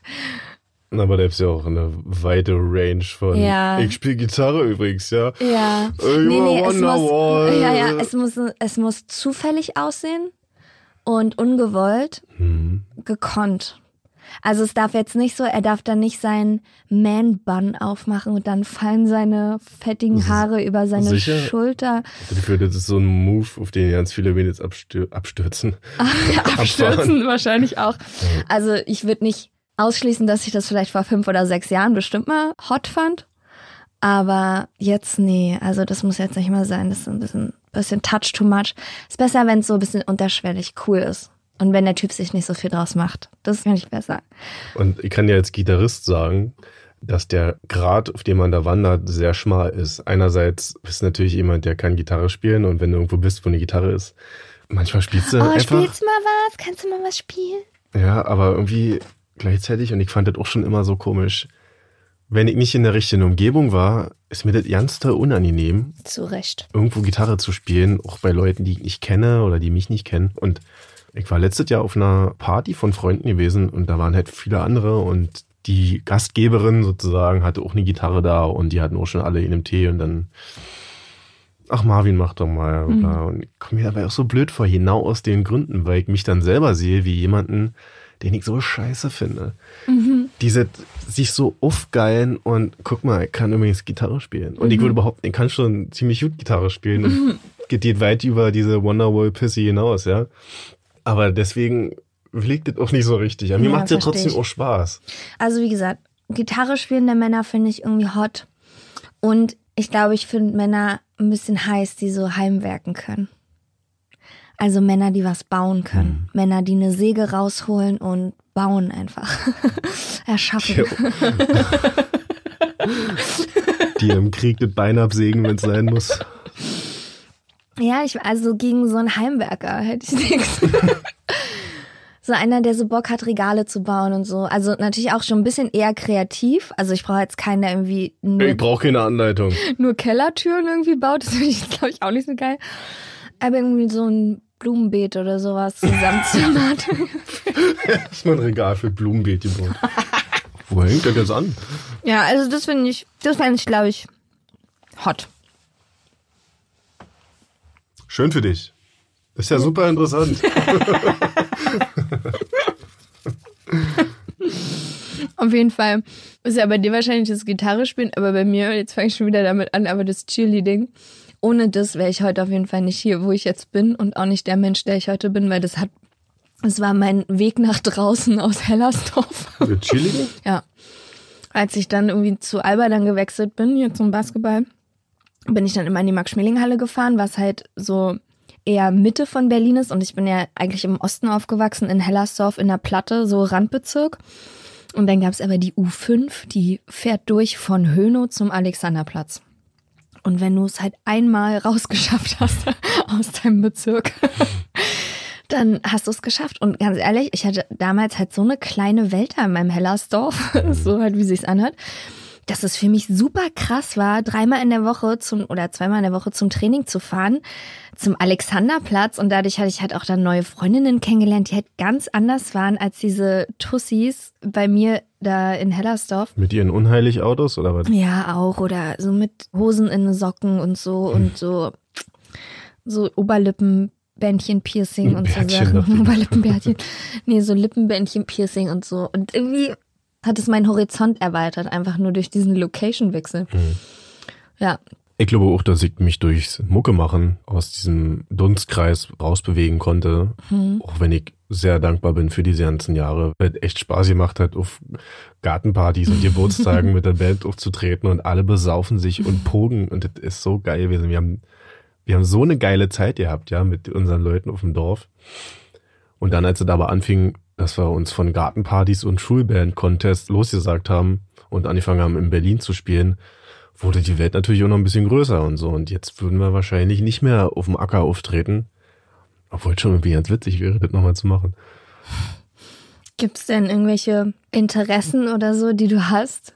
Aber da ist ja auch eine weite Range von. Ja. Ich spiele Gitarre übrigens, ja. Ja. Äh, nee, nee, es muss, ja, ja, es muss, es muss zufällig aussehen und ungewollt, hm. gekonnt. Also es darf jetzt nicht so, er darf dann nicht seinen Man-Bun aufmachen und dann fallen seine fettigen Haare über seine Sicher? Schulter. Dafür, das ist so ein Move, auf den ganz viele Mädels abstür abstürzen. abstürzen wahrscheinlich auch. Also ich würde nicht ausschließen, dass ich das vielleicht vor fünf oder sechs Jahren bestimmt mal hot fand. Aber jetzt nee, also das muss jetzt nicht mal sein. Das ist ein bisschen, bisschen touch too much. Ist besser, wenn es so ein bisschen unterschwellig cool ist. Und wenn der Typ sich nicht so viel draus macht. Das finde ich besser. Und ich kann ja als Gitarrist sagen, dass der Grad, auf dem man da wandert, sehr schmal ist. Einerseits bist du natürlich jemand, der kann Gitarre spielen und wenn du irgendwo bist, wo eine Gitarre ist, manchmal spielst du oh, einfach... spielst du mal was? Kannst du mal was spielen? Ja, aber irgendwie gleichzeitig, und ich fand das auch schon immer so komisch, wenn ich nicht in der richtigen Umgebung war, ist mir das ganz unangenehm. Zu Recht. Irgendwo Gitarre zu spielen, auch bei Leuten, die ich nicht kenne oder die mich nicht kennen. Und ich war letztes Jahr auf einer Party von Freunden gewesen und da waren halt viele andere und die Gastgeberin sozusagen hatte auch eine Gitarre da und die hatten auch schon alle in dem Tee und dann, ach Marvin, mach doch mal. Mhm. Und ich komme mir dabei auch so blöd vor, genau aus den Gründen, weil ich mich dann selber sehe wie jemanden, den ich so scheiße finde. Mhm. Diese sich so aufgeilen und guck mal, ich kann übrigens Gitarre spielen. Und mhm. ich würde behaupten, ich kann schon ziemlich gut Gitarre spielen und mhm. geht weit über diese Wonderwall Pissy hinaus, ja. Aber deswegen liegt das auch nicht so richtig. Aber mir ja, macht es ja trotzdem ich. auch Spaß. Also wie gesagt, Gitarre spielende Männer finde ich irgendwie hot. Und ich glaube, ich finde Männer ein bisschen heiß, die so heimwerken können. Also Männer, die was bauen können. Hm. Männer, die eine Säge rausholen und bauen einfach. Erschaffen. die im Krieg das Bein absägen, wenn es sein muss. Ja, ich, also gegen so einen Heimwerker hätte ich nichts. so einer, der so Bock hat, Regale zu bauen und so. Also natürlich auch schon ein bisschen eher kreativ. Also ich brauche jetzt keinen, der irgendwie nur, Ich brauche keine Anleitung. Nur Kellertüren irgendwie baut. Das finde ich, glaube ich, auch nicht so geil. Aber irgendwie so ein Blumenbeet oder sowas zusammenzimmert. ist mal ein Regal für Blumenbeet gebaut. Wo hängt der jetzt an? Ja, also das finde ich, das fände ich, glaube ich, hot. Schön für dich. Das ist ja super interessant. Auf jeden Fall ist ja bei dir wahrscheinlich das Gitarre spielen, aber bei mir, jetzt fange ich schon wieder damit an, aber das Cheerleading. Ohne das wäre ich heute auf jeden Fall nicht hier, wo ich jetzt bin und auch nicht der Mensch, der ich heute bin, weil das hat, es war mein Weg nach draußen aus Hellersdorf. Mit Cheerleading? Ja. Als ich dann irgendwie zu Alba dann gewechselt bin, hier zum Basketball, bin ich dann immer in die Max-Schmeling-Halle gefahren, was halt so eher Mitte von Berlin ist und ich bin ja eigentlich im Osten aufgewachsen, in Hellersdorf in der Platte, so Randbezirk. Und dann gab es aber die U5, die fährt durch von Hönow zum Alexanderplatz. Und wenn du es halt einmal rausgeschafft hast aus deinem Bezirk, dann hast du es geschafft. Und ganz ehrlich, ich hatte damals halt so eine kleine Welt da in meinem Hellersdorf, so halt wie sich's anhört, dass es für mich super krass war, dreimal in der Woche zum oder zweimal in der Woche zum Training zu fahren, zum Alexanderplatz. Und dadurch hatte ich halt auch dann neue Freundinnen kennengelernt, die halt ganz anders waren als diese Tussis bei mir da in Hellersdorf. Mit ihren unheilig Autos oder was? Ja, auch. Oder so mit Hosen in den Socken und so und so, so Oberlippenbändchen-Piercing und so Sachen. Oberlippenbärtchen. Nee, so Lippenbändchen-Piercing und so. Und irgendwie hat es meinen Horizont erweitert, einfach nur durch diesen Location-Wechsel. Ja, Ich glaube auch, dass ich mich durchs Mucke machen aus diesem Dunstkreis rausbewegen konnte. Auch wenn ich sehr dankbar bin für diese ganzen Jahre. Weil es echt Spaß gemacht hat, auf Gartenpartys und Geburtstagen mit der Band aufzutreten und alle besaufen sich und pogen und das ist so geil gewesen. Wir haben, wir haben so eine geile Zeit gehabt, ja, mit unseren Leuten auf dem Dorf. Und dann, als es aber anfing, dass wir uns von Gartenpartys und Schulband-Contests losgesagt haben und angefangen haben, in Berlin zu spielen, wurde die Welt natürlich auch noch ein bisschen größer und so. Und jetzt würden wir wahrscheinlich nicht mehr auf dem Acker auftreten. Obwohl es schon irgendwie ganz witzig wäre, das nochmal zu machen. Gibt es denn irgendwelche Interessen oder so, die du hast,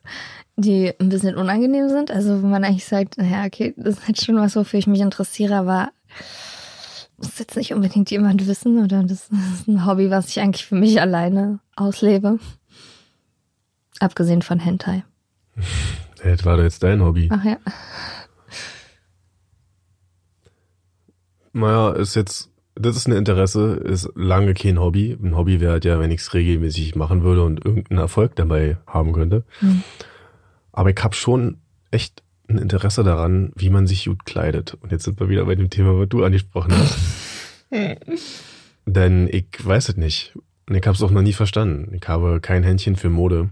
die ein bisschen unangenehm sind? Also wo man eigentlich sagt, naja, okay, das ist halt schon was, wofür ich mich interessiere, aber muss jetzt nicht unbedingt jemand wissen oder das ist ein Hobby, was ich eigentlich für mich alleine auslebe. Abgesehen von Hentai. Das war doch jetzt dein Hobby. Ach ja. Naja, ist jetzt, das ist ein Interesse, ist lange kein Hobby. Ein Hobby wäre halt ja, wenn ich es regelmäßig machen würde und irgendeinen Erfolg dabei haben könnte. Aber ich habe schon echt ein Interesse daran, wie man sich gut kleidet. Und jetzt sind wir wieder bei dem Thema, was du angesprochen hast. Denn ich weiß es nicht. Und ich habe es auch noch nie verstanden. Ich habe kein Händchen für Mode.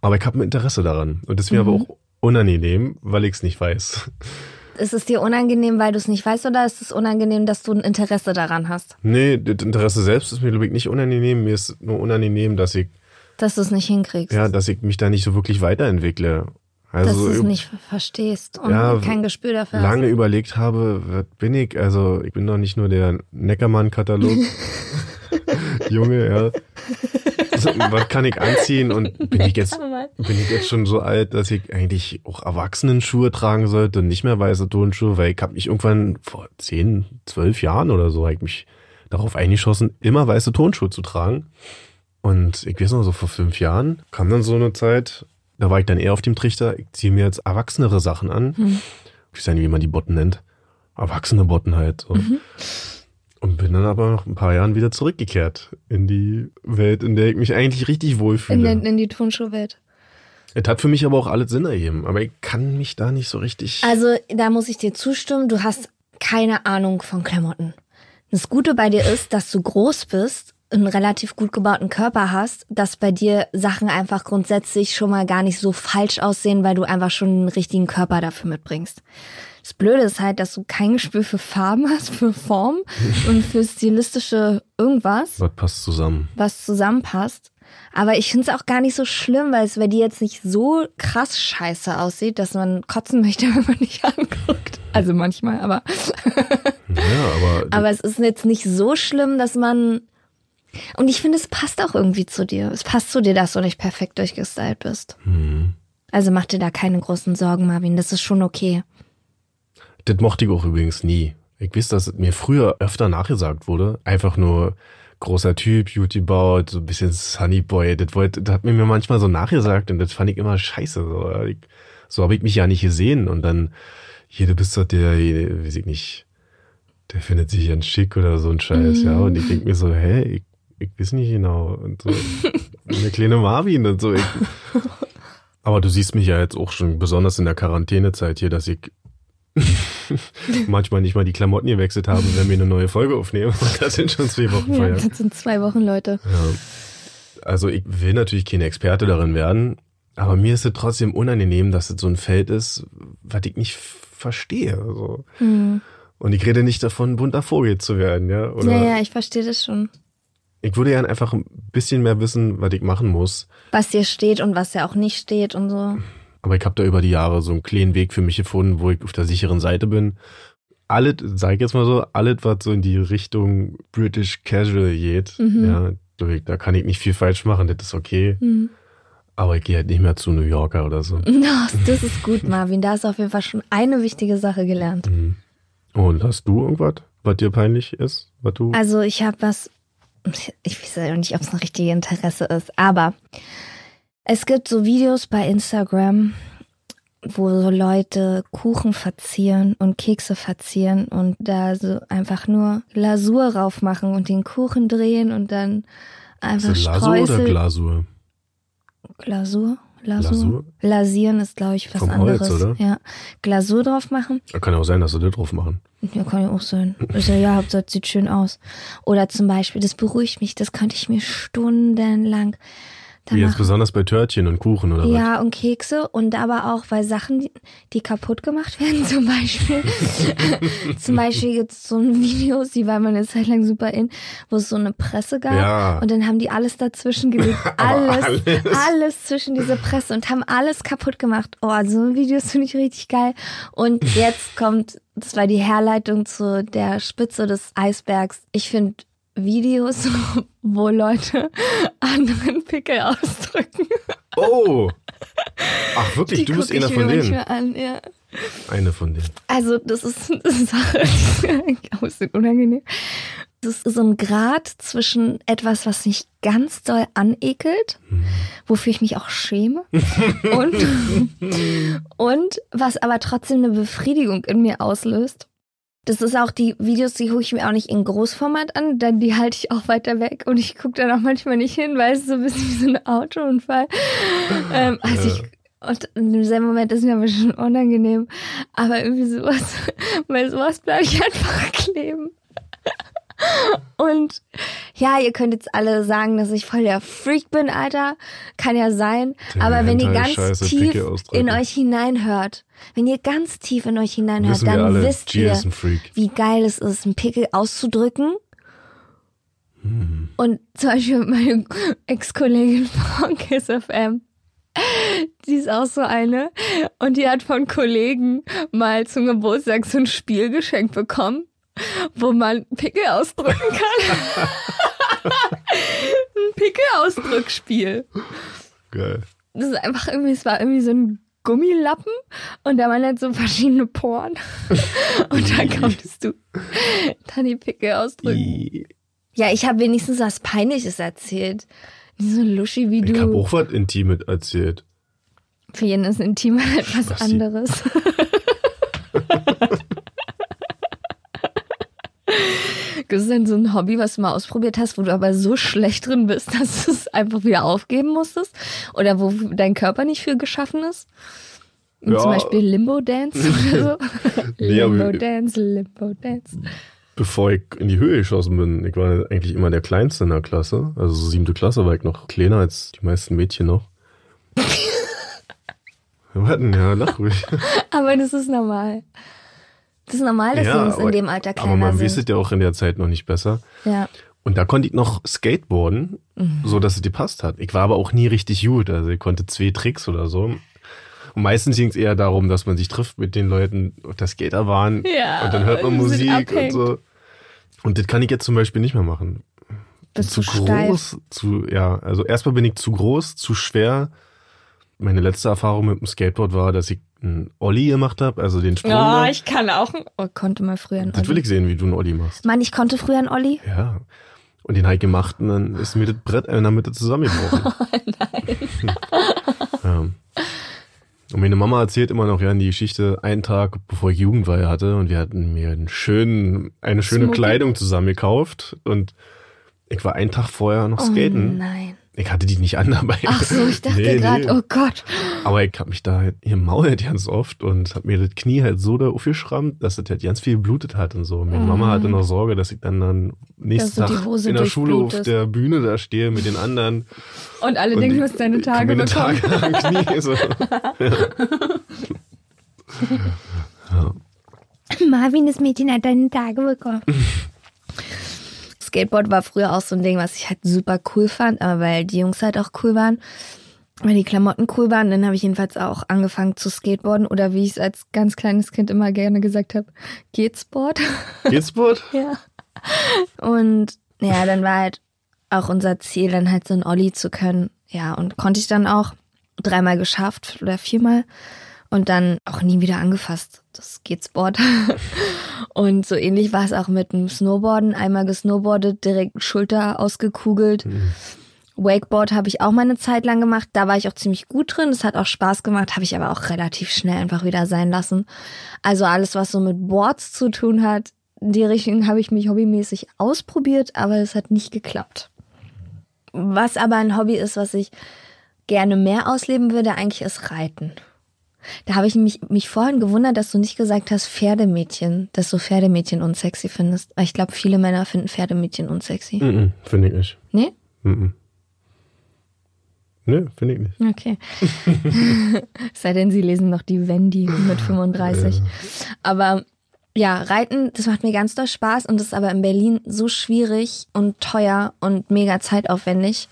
Aber ich habe ein Interesse daran. Und das ist mir aber auch unangenehm, weil ich es nicht weiß. Ist es dir unangenehm, weil du es nicht weißt, oder ist es unangenehm, dass du ein Interesse daran hast? Nee, das Interesse selbst ist mir, glaube ich, nicht unangenehm. Mir ist nur unangenehm, dass ich, Dass du es nicht hinkriegst. ja, dass ich mich da nicht so wirklich weiterentwickle. Dass Also du es nicht verstehst und Ja, kein Gespür dafür hast. lange überlegt habe, was bin ich? Also ich bin doch nicht nur der Neckermann-Katalog. Junge, ja. So, was kann ich anziehen und bin ich jetzt bin ich jetzt schon so alt, dass ich eigentlich auch Erwachsenenschuhe tragen sollte und nicht mehr weiße Turnschuhe, weil ich habe mich irgendwann vor 10, 12 Jahren oder so, ich mich darauf eingeschossen, immer weiße Turnschuhe zu tragen. Und ich weiß noch, so vor fünf Jahren kam dann so eine Zeit, da war ich dann eher auf dem Trichter, ich ziehe mir jetzt erwachsenere Sachen an. Ich weiß nicht, wie man die Botten nennt. Erwachsene Botten halt. So. Und bin dann aber nach ein paar Jahren wieder zurückgekehrt in die Welt, in der ich mich eigentlich richtig in, wohlfühle. den, in die Turnschuhwelt. Es hat für mich aber auch alles Sinn ergeben, aber ich kann mich da nicht so richtig. Also, da muss ich dir zustimmen, du hast keine Ahnung von Klamotten. Das Gute bei dir ist, dass du groß bist, einen relativ gut gebauten Körper hast, dass bei dir Sachen einfach grundsätzlich schon mal gar nicht so falsch aussehen, weil du einfach schon einen richtigen Körper dafür mitbringst. Das Blöde ist halt, dass du kein Gespür für Farben hast, für Form und für stilistische irgendwas was passt zusammen? was zusammenpasst. Aber ich finde es auch gar nicht so schlimm, weil es bei dir jetzt nicht so krass scheiße aussieht, dass man kotzen möchte, wenn man dich anguckt. Also manchmal, aber, Ja, aber, aber es ist jetzt nicht so schlimm, dass man. Und ich finde, es passt auch irgendwie zu dir. Es passt zu dir, dass du nicht perfekt durchgestylt bist. Mhm. Also mach dir da keine großen Sorgen, Marvin. Das ist schon okay. das mochte ich auch übrigens nie. Ich weiß, dass es mir früher öfter nachgesagt wurde. Einfach nur großer Typ, gut gebaut, so ein bisschen Sunny Boy. Das, wollte, das hat mir mir manchmal so nachgesagt und das fand ich immer scheiße. So, ich, so habe ich mich ja nicht gesehen. Und dann, hier, du bist doch der, weiß ich nicht, der findet sich ganz schick oder so ein Scheiß, ja. Und ich denk mir so, hä, ich ich weiß nicht genau. Und so. Eine kleine Marvin und so. Ich, aber du siehst mich ja jetzt auch schon besonders in der Quarantänezeit hier, dass ich manchmal nicht mal die Klamotten gewechselt habe, wenn wir eine neue Folge aufnehmen. Das sind schon zwei Wochen Ja, vorher. das sind zwei Wochen, Leute. Ja. Also ich will natürlich kein Experte darin werden, aber mir ist es trotzdem unangenehm, dass es so ein Feld ist, was ich nicht verstehe. So. Hm. Und ich rede nicht davon, bunter Vogel zu werden, ja. Oder Ja, ja, ich verstehe das schon. Ich würde gerne einfach ein bisschen mehr wissen, was ich machen muss. Was dir steht und was ja auch nicht steht und so. Aber ich habe da über die Jahre so einen kleinen Weg für mich gefunden, wo ich auf der sicheren Seite bin. Alles, sag ich jetzt mal so, alles, was so in die Richtung British Casual geht, Mhm. ja, da- kann ich nicht viel falsch machen, das ist okay. Hm. Aber ich gehe halt nicht mehr zu New Yorker oder so. Das, das ist gut, Marvin. Da hast du auf jeden Fall schon eine wichtige Sache gelernt. Mhm. Und hast du irgendwas, was dir peinlich ist? Was du? Also ich habe was, ich weiß ja nicht, ob es ein richtiges Interesse ist, aber es gibt so Videos bei Instagram, wo so Leute Kuchen verzieren und Kekse verzieren und da so einfach nur Glasur rauf machen und den Kuchen drehen und dann einfach ist das Lasur oder. Glasur? Glasur? Lasur? Glasur? Lasieren ist, glaube ich, was Vom Holz, anderes. oder? Ja. Glasur drauf machen. Da kann ja auch sein, dass sie das drauf machen. Ja, kann ja auch sein. Also ja, Hauptsache es sieht schön aus. Oder zum Beispiel, das beruhigt mich, das könnte ich mir stundenlang Wie jetzt besonders bei Törtchen und Kuchen oder was? Ja, und Kekse und aber auch bei Sachen, die, die kaputt gemacht werden, zum Beispiel. zum Beispiel gibt es so ein Video, die war mal eine Zeit lang super in, wo es so eine Presse gab. Ja. Und dann haben die alles dazwischen gelegt. Alles, alles. alles zwischen diese Presse und haben alles kaputt gemacht. Oh, so ein Video finde ich richtig geil. Und jetzt kommt, das war die Herleitung zu der Spitze des Eisbergs. Ich finde Videos, wo Leute anderen Pickel ausdrücken. Oh! Ach wirklich, Die du bist einer von denen. an, ja. Eine von denen. Also, das ist eine Sache, die ist ein bisschen unangenehm. Das ist so ein Grad zwischen etwas, was mich ganz doll anekelt, wofür ich mich auch schäme, und, und was aber trotzdem eine Befriedigung in mir auslöst. Das ist auch die Videos, die gucke ich mir auch nicht in Großformat an, denn die halte ich auch weiter weg und ich gucke da auch manchmal nicht hin, weil es so ein bisschen wie so ein Autounfall. ähm, also ich, und in demselben Moment ist mir aber schon unangenehm. Aber irgendwie sowas, bei sowas bleibe ich einfach kleben. Und ja, ihr könnt jetzt alle sagen, dass ich voll der Freak bin, Alter. Kann ja sein. Der aber wenn ihr ganz Hentai-Scheiße, tief in euch hineinhört, wenn ihr ganz tief in euch hineinhört, dann alle, wisst Gia ihr, wie geil es ist, einen Pickel auszudrücken. Hm. Und zum Beispiel meine Ex-Kollegin von Kiss FM, die ist auch so eine. Und die hat von Kollegen mal zum Geburtstag so ein Spiel geschenkt bekommen, wo man Pickel ausdrücken kann. ein Pickel-Ausdrückspiel. Geil. Das ist einfach irgendwie, es war irgendwie so ein Gummilappen und da waren halt so verschiedene Poren. und da konntest du dann die Pickel ausdrücken. Ja, ich habe wenigstens was Peinliches erzählt. Nicht so luschi wie Ich habe du. auch was Intimes erzählt. Für jeden ist Intim etwas anderes. Gibt es denn so ein Hobby, was du mal ausprobiert hast, wo du aber so schlecht drin bist, dass du es einfach wieder aufgeben musstest? Oder wo dein Körper nicht für geschaffen ist? Ja. Zum Beispiel Limbo Dance oder so? Nee, Limbo Dance, Limbo Dance. Bevor ich in die Höhe geschossen bin, ich war eigentlich immer der Kleinste in der Klasse. Also so siebte Klasse war ich noch kleiner als die meisten Mädchen noch. Warten, ja, lach ruhig. Aber das ist normal. Das ist normal, dass Jungs in aber- dem Alter Aber kleiner man sind. weiß es ja auch in der Zeit noch nicht besser. Ja. Und da konnte ich noch Skateboarden, Mhm. so dass es dir passt hat. Ich war aber auch nie richtig gut. Also ich konnte zwei Tricks oder so. Und meistens ging es eher darum, dass man sich trifft mit den Leuten auf der Skaterbahn. Ja, und dann hört man Musik und so. Und das kann ich jetzt zum Beispiel nicht mehr machen. Bist zu du steif? groß, zu, ja, also erstmal bin ich zu groß, zu schwer. Meine letzte Erfahrung mit dem Skateboard war, dass ich einen Olli gemacht habe, also den Sprung. Ja, da. ich kann auch. Oh, konnte mal früher einen das will Olli. ich sehen, wie du einen Olli machst. Mann, ich konnte früher einen Olli. Ja. Und den habe ich gemacht und dann ist mir das Brett in der Mitte zusammengebrochen. ja. Und meine Mama erzählt immer noch ja die Geschichte, einen Tag bevor ich Jugendweihe hatte und wir hatten mir einen schönen, eine schöne Smoking. Kleidung zusammengekauft und Ich war einen Tag vorher noch skaten. Oh nein. Ich hatte die nicht an dabei. Ach so, ich dachte Nee, gerade, nee. oh Gott. Aber ich hab mich da halt hier mault ganz oft und hab mir das Knie halt so da aufgeschrammt, dass es halt ganz viel geblutet hat und so. Meine Mama hatte noch Sorge, dass ich dann dann nächsten Mhm. Tag in der Schule auf der Bühne da stehe mit den anderen. Und alle und denken, du hast deine Tage meine bekommen. Tage am Knie. So. Marvin, das Mädchen hat deine Tage bekommen. Skateboard war früher auch so ein Ding, was ich halt super cool fand, aber weil die Jungs halt auch cool waren, weil die Klamotten cool waren, dann habe ich jedenfalls auch angefangen zu skateboarden oder wie ich es als ganz kleines Kind immer gerne gesagt habe, Gehtsport. Gehtsport? ja. Und ja, dann war halt auch unser Ziel, dann halt so ein Olli zu können. Ja, und konnte ich dann auch dreimal geschafft oder viermal und dann auch nie wieder angefasst. Das Skateboard. und so ähnlich war es auch mit dem Snowboarden. Einmal gesnowboardet, direkt Schulter ausgekugelt. Wakeboard habe ich auch mal eine Zeit lang gemacht. Da war ich auch ziemlich gut drin. Das hat auch Spaß gemacht, habe ich aber auch relativ schnell einfach wieder sein lassen. Also alles, was so mit Boards zu tun hat, in die Richtung habe ich mich hobbymäßig ausprobiert, aber es hat nicht geklappt. Was aber ein Hobby ist, was ich gerne mehr ausleben würde, eigentlich ist Reiten. Da habe ich mich, mich vorhin gewundert, dass du nicht gesagt hast Pferdemädchen, dass du Pferdemädchen unsexy findest. Ich glaube, viele Männer finden Pferdemädchen unsexy. Mhm, finde ich nicht. Nee? Mhm. Nö, finde ich nicht. Okay. Es sei denn, sie lesen noch die Wendy mit 35. Aber ja, Reiten, das macht mir ganz doll Spaß und ist aber in Berlin so schwierig und teuer und mega zeitaufwendig.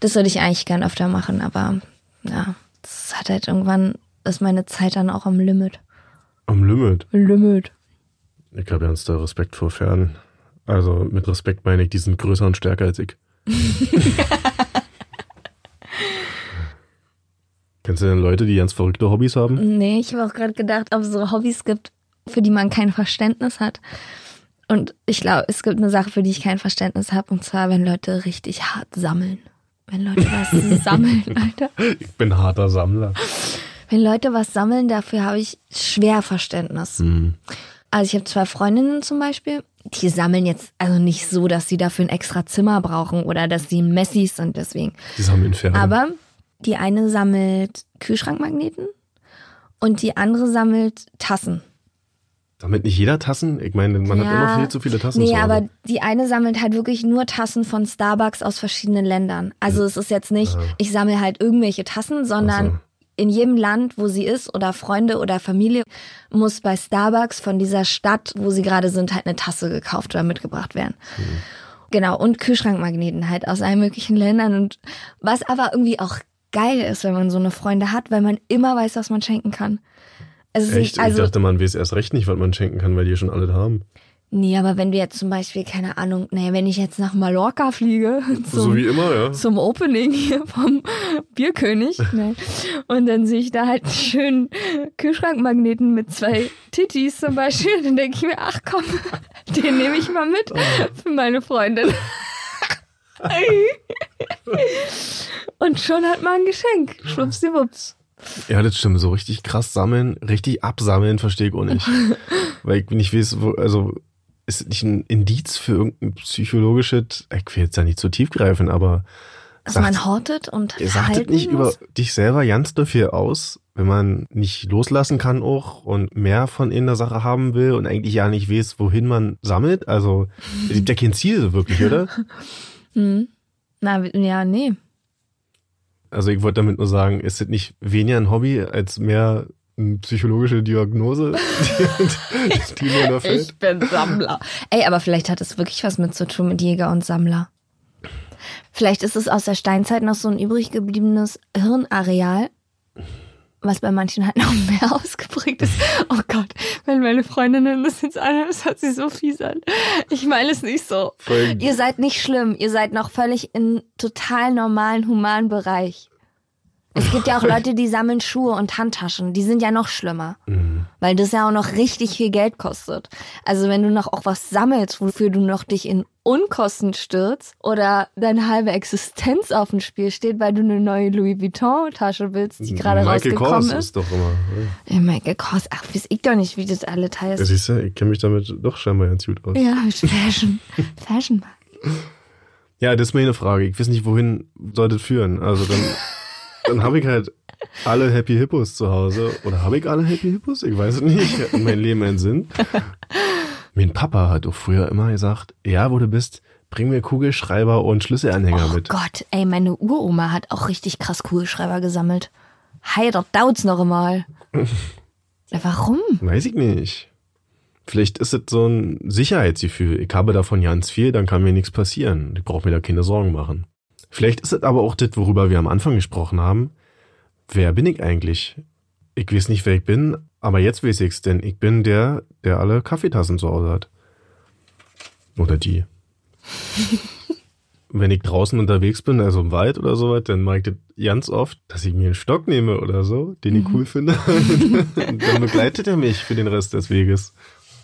Das würde ich eigentlich gern öfter machen, aber ja, das hat halt irgendwann, ist meine Zeit dann auch am Limit. Am Limit. Limit. Ich habe ganz da Respekt vor Pferden. Also mit Respekt meine ich, die sind größer und stärker als ich. Kennst du denn Leute, die ganz verrückte Hobbys haben? Nee, ich habe auch gerade gedacht, ob es so Hobbys gibt, für die man kein Verständnis hat. Und ich glaube, es gibt eine Sache, für die ich kein Verständnis habe, und zwar, wenn Leute richtig hart sammeln. Wenn Leute was sammeln, Alter. Ich bin harter Sammler. Wenn Leute was sammeln, dafür habe ich schwer Verständnis. Also ich habe zwei Freundinnen zum Beispiel, die sammeln jetzt also nicht so, dass sie dafür ein extra Zimmer brauchen oder dass sie Messis sind deswegen. Die sammeln Pferde. Aber die eine sammelt Kühlschrankmagneten und die andere sammelt Tassen. Sammelt nicht jeder Tassen? Ich meine, man hat immer viel zu viele Tassen Nee, aber die eine sammelt halt wirklich nur Tassen von Starbucks aus verschiedenen Ländern. Also es ist jetzt nicht, ich sammle halt irgendwelche Tassen, sondern Ach so. In jedem Land, wo sie ist oder Freunde oder Familie, muss bei Starbucks von dieser Stadt, wo sie gerade sind, halt eine Tasse gekauft oder mitgebracht werden. Mhm. Genau, und Kühlschrankmagneten halt aus allen möglichen Ländern. Und was aber irgendwie auch geil ist, wenn man so eine Freunde hat, weil man immer weiß, was man schenken kann. Es ist Echt? nicht, also, ich dachte, man weiß erst recht nicht, was man schenken kann, weil die schon alle haben. Nee, aber wenn du jetzt zum Beispiel, keine Ahnung, naja, wenn ich jetzt nach Mallorca fliege, so zum, wie immer, ja. zum Opening hier vom Bierkönig, ne, und dann sehe ich da halt einen schönen Kühlschrankmagneten mit zwei Tittis zum Beispiel, dann denke ich mir, ach komm, den nehme ich mal mit für meine Freundin. und schon hat man ein Geschenk. Schwuppsdiwupps. Ja, das stimmt. So richtig krass sammeln, richtig absammeln, verstehe ich auch nicht. Weil ich nicht weiß, also ist nicht ein Indiz für irgendein psychologisches, ich will jetzt da nicht zu tief greifen, aber Also man hortet und sagt nicht über muss. dich selber ganz dafür aus, wenn man nicht loslassen kann auch und mehr von in der Sache haben will und eigentlich ja nicht weiß, wohin man sammelt? Also, es gibt ja kein Ziel so wirklich, oder? Hm. Na, ja, nee. Also ich wollte damit nur sagen, ist es nicht weniger ein Hobby als mehr psychologische Diagnose, die, die mir da fällt? Ich bin Sammler. Ey, aber vielleicht hat es wirklich was mit zu tun mit Jäger und Sammler. Vielleicht ist es aus der Steinzeit noch so ein übrig gebliebenes Hirnareal, was bei manchen halt noch mehr ausgeprägt ist. Oh Gott, wenn meine Freundinnen das jetzt anhören, das hört sich so fies an. Ich meine es nicht so. Voll- Ihr seid nicht schlimm. Ihr seid noch völlig in total normalen, humanen Bereich. Es gibt ja auch Leute, die sammeln Schuhe und Handtaschen. Die sind ja noch schlimmer. Weil das ja auch noch richtig viel Geld kostet. Also wenn du noch auch was sammelst, wofür du noch dich in Unkosten stürzt oder deine halbe Existenz auf dem Spiel steht, weil du eine neue Louis Vuitton Tasche willst, die gerade Michael rausgekommen Kors ist. ist doch immer. Ja, Michael Kors, ach, weiß ich doch nicht, wie das alle Ja, heißt. siehst du, ich kenne mich damit doch scheinbar ganz gut aus. Ja, Fashion. Fashion. Ja, das ist mir eine Frage. Ich weiß nicht, wohin soll das führen. Also dann, dann habe ich halt alle Happy Hippos zu Hause. Oder habe ich alle Happy Hippos? Ich weiß es nicht. Hat mein Leben einen Sinn. Mein Papa hat auch früher immer gesagt, ja, wo du bist, bring mir Kugelschreiber und Schlüsselanhänger oh mit. Gott, ey, meine Uroma hat auch richtig krass Kugelschreiber gesammelt. Hey, dort dauert's noch einmal. warum? Weiß ich nicht. Vielleicht ist es so ein Sicherheitsgefühl. Ich habe davon ganz viel, dann kann mir nichts passieren. Ich brauche mir da keine Sorgen machen. Vielleicht ist es aber auch das, worüber wir am Anfang gesprochen haben. Wer bin ich eigentlich? Ich weiß nicht, wer ich bin, aber jetzt weiß ich's, denn ich bin der, der alle Kaffeetassen zu Hause hat. Oder die. Wenn ich draußen unterwegs bin, also im Wald oder so, dann mache ich das ganz oft, dass ich mir einen Stock nehme oder so, den ich cool finde. Und dann begleitet er mich für den Rest des Weges.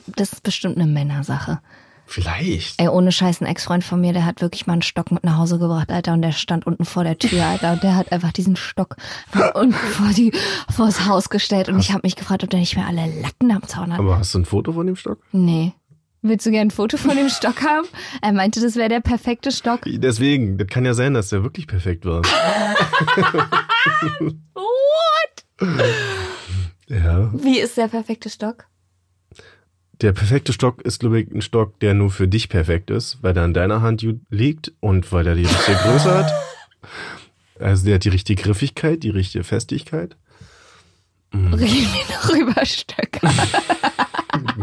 Das ist bestimmt eine Männersache. Vielleicht. Ey, ohne Scheiß, ein Ex-Freund von mir, der hat wirklich mal einen Stock mit nach Hause gebracht, Alter, und der stand unten vor der Tür, Alter, und der hat einfach diesen Stock unten vor die, vors Haus gestellt und ich habe mich gefragt, ob der nicht mehr alle Latten am Zaun hat. Aber hast du ein Foto von dem Stock? Nee. Willst du gern ein Foto von dem Stock haben? Er meinte, das wäre der perfekte Stock. Deswegen, das kann ja sein, dass der wirklich perfekt war. What? Ja. Wie ist der perfekte Stock? Der perfekte Stock ist, glaube ich, ein Stock, der nur für dich perfekt ist, weil er in deiner Hand liegt und weil er die richtige Größe hat. Also der hat die richtige Griffigkeit, die richtige Festigkeit. Reden wir noch über Stöcker.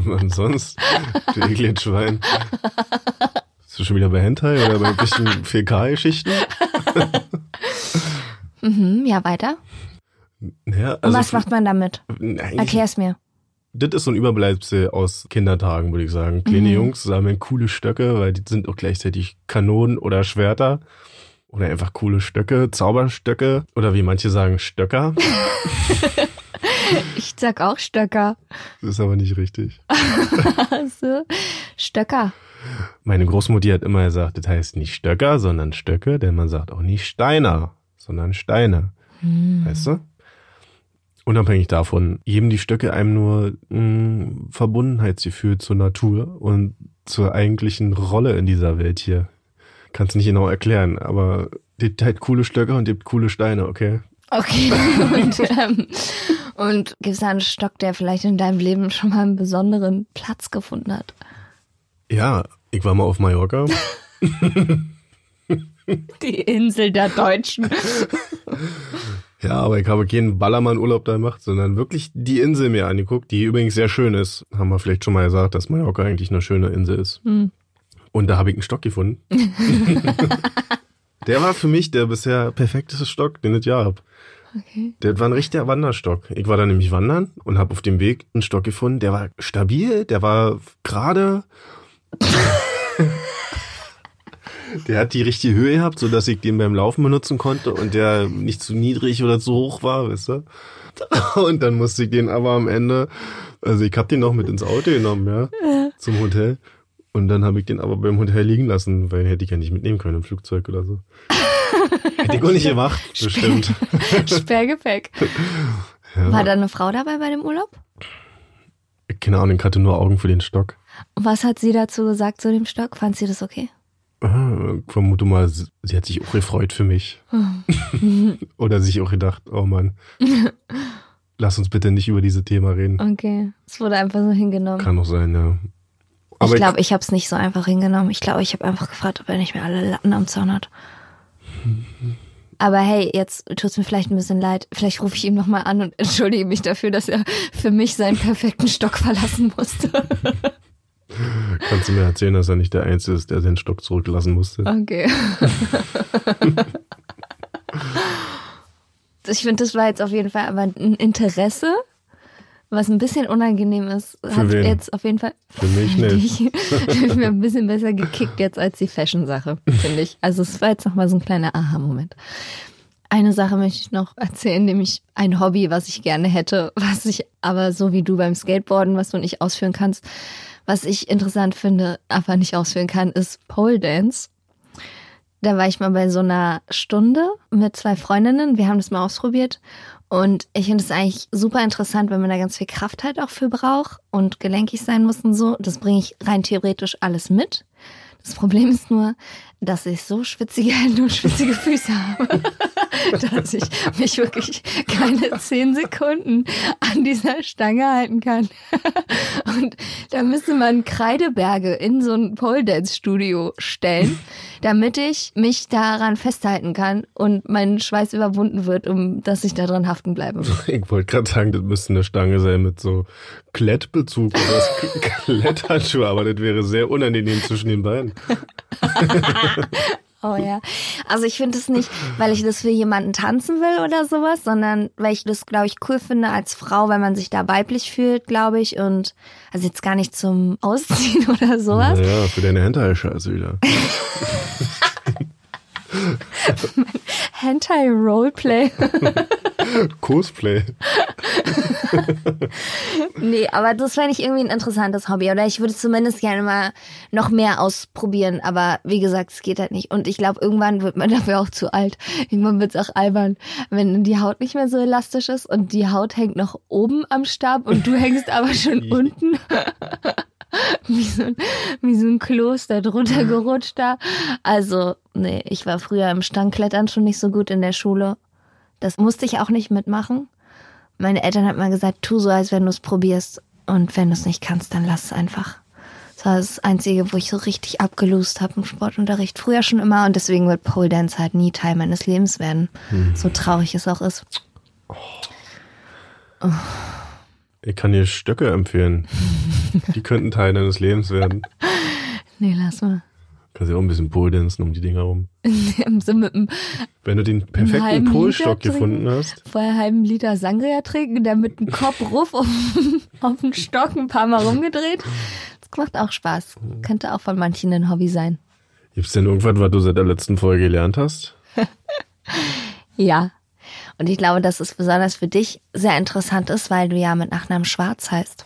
Und sonst, du ekliges Schwein. Bist du schon wieder bei Hentai oder bei irgendwelchen 4K-Geschichten? Mhm, ja, weiter. Ja, Und was macht man damit? Eigentlich, Erklär's mir. Das ist so ein Überbleibsel aus Kindertagen, würde ich sagen. Kleine Mhm. Jungs sammeln coole Stöcke, weil die sind auch gleichzeitig Kanonen oder Schwerter. Oder einfach coole Stöcke, Zauberstöcke. Oder wie manche sagen, Stöcker. Ich sag auch Stöcker. Das ist aber nicht richtig. Also, Stöcker. Meine Großmutti hat immer gesagt, das heißt nicht Stöcker, sondern Stöcke, denn man sagt auch nicht Steiner, sondern Steine. Weißt du? Unabhängig davon geben die Stöcke einem nur ein Verbundenheitsgefühl zur Natur und zur eigentlichen Rolle in dieser Welt hier. Kannst nicht genau erklären, aber die hat halt coole Stöcke und die hat coole Steine, okay? Okay. Und, ähm, und gibt es da einen Stock, der vielleicht in deinem Leben schon mal einen besonderen Platz gefunden hat? Ja, ich war mal auf Mallorca. Die Insel der Deutschen. Ja, aber ich habe keinen Ballermann-Urlaub da gemacht, sondern wirklich die Insel mir angeguckt, die übrigens sehr schön ist. Haben wir vielleicht schon mal gesagt, dass Mallorca eigentlich eine schöne Insel ist. Und da habe ich einen Stock gefunden. der war für mich der bisher perfekteste Stock, den ich ja hab. Okay. Der war ein richtiger Wanderstock. Ich war da nämlich wandern und habe auf dem Weg einen Stock gefunden, der war stabil, der war gerade. der hat die richtige Höhe gehabt, so dass ich den beim Laufen benutzen konnte und der nicht zu niedrig oder zu hoch war, weißt du? Und dann musste ich den aber am Ende, also ich habe den noch mit ins Auto genommen, ja, zum Hotel. Und dann habe ich den aber beim Hotel liegen lassen, weil hätte ich ja nicht mitnehmen können im Flugzeug oder so. Hätte ich auch nicht gemacht, bestimmt. Sperrgepäck. Ja. War da eine Frau dabei bei dem Urlaub? Keine Ahnung, ich hatte nur Augen für den Stock. Und was hat sie dazu gesagt zu dem Stock? Fand sie das okay? Ah, vermute mal, sie hat sich auch gefreut für mich. Oder sich auch gedacht, oh Mann, lass uns bitte nicht über dieses Thema reden. Okay. Es wurde einfach so hingenommen. Kann doch sein, ja. ich glaube, ich habe es nicht so einfach hingenommen. Ich glaube, ich habe einfach gefragt, ob er nicht mehr alle Latten am Zaun hat. Aber hey, jetzt tut's mir vielleicht ein bisschen leid. Vielleicht rufe ich ihm nochmal an und entschuldige mich dafür, dass er für mich seinen perfekten Stock verlassen musste. kannst du mir erzählen, dass er nicht der Einzige ist, der seinen Stock zurücklassen musste. Okay. ich finde, das war jetzt auf jeden Fall aber ein Interesse, was ein bisschen unangenehm ist. Hat wen? jetzt auf jeden Fall Für mich nicht. dich mir ein bisschen besser gekickt jetzt als die Fashion-Sache, finde ich. Also es war jetzt nochmal so ein kleiner Aha-Moment. Eine Sache möchte ich noch erzählen, nämlich ein Hobby, was ich gerne hätte, was ich aber so wie du beim Skateboarden, was du nicht ausführen kannst, was ich interessant finde, aber nicht ausführen kann, ist Pole Dance. Da war ich mal bei so einer Stunde mit zwei Freundinnen. Wir haben das mal ausprobiert. Und ich finde es eigentlich super interessant, wenn man da ganz viel Kraft halt auch für braucht und gelenkig sein muss und so. Das bringe ich rein theoretisch alles mit. Das Problem ist nur, dass ich so schwitzige Hände und schwitzige Füße habe, dass ich mich wirklich keine zehn Sekunden an dieser Stange halten kann. Und da müsste man Kreideberge in so ein Pole Dance Studio stellen, damit ich mich daran festhalten kann und mein Schweiß überwunden wird, um dass ich daran haften bleibe. Ich wollte gerade sagen, das müsste eine Stange sein mit so Klettbezug oder Kletthandschuhe, aber das wäre sehr unangenehm zwischen den Beinen. Oh ja. Also ich finde es nicht, weil ich das für jemanden tanzen will oder sowas, sondern weil ich das, glaube ich, cool finde als Frau, weil man sich da weiblich fühlt, glaube ich. Und also jetzt gar nicht zum Ausziehen oder sowas. Ja, für deine Hentai-Scheiße wieder. Hentai-Roleplay. Cosplay. nee, aber das fände ich irgendwie ein interessantes Hobby. Oder ich würde zumindest gerne mal noch mehr ausprobieren. Aber wie gesagt, es geht halt nicht. Und ich glaube, irgendwann wird man dafür auch zu alt. Irgendwann wird es auch albern, wenn die Haut nicht mehr so elastisch ist und die Haut hängt noch oben am Stab und du hängst aber schon unten. wie, so ein, wie so ein Kloster drunter gerutscht da. Also, nee, ich war früher im Stangklettern schon nicht so gut in der Schule. Das musste ich auch nicht mitmachen. Meine Eltern haben mal gesagt, tu so, als wenn du es probierst. Und wenn du es nicht kannst, dann lass es einfach. Das war das Einzige, wo ich so richtig abgelost habe im Sportunterricht. Früher schon immer. Und deswegen wird Pole Dance halt nie Teil meines Lebens werden. Mhm. So traurig es auch ist. Oh. Oh. Ich kann dir Stöcke empfehlen. Die könnten Teil deines Lebens werden. Nee, lass mal. Kannst ja auch ein bisschen Pole-Dancen um die Dinger rum. Wenn du den perfekten Polstock gefunden hast. Vorher halben Liter Sangria trinken, dann mit dem Kopf ruf auf, auf den Stock ein paar Mal rumgedreht. Das macht auch Spaß. Könnte auch von manchen ein Hobby sein. Gibt es denn irgendwas, was du seit der letzten Folge gelernt hast? ja. Und ich glaube, dass es besonders für dich sehr interessant ist, weil du ja mit Nachnamen Schwarz heißt.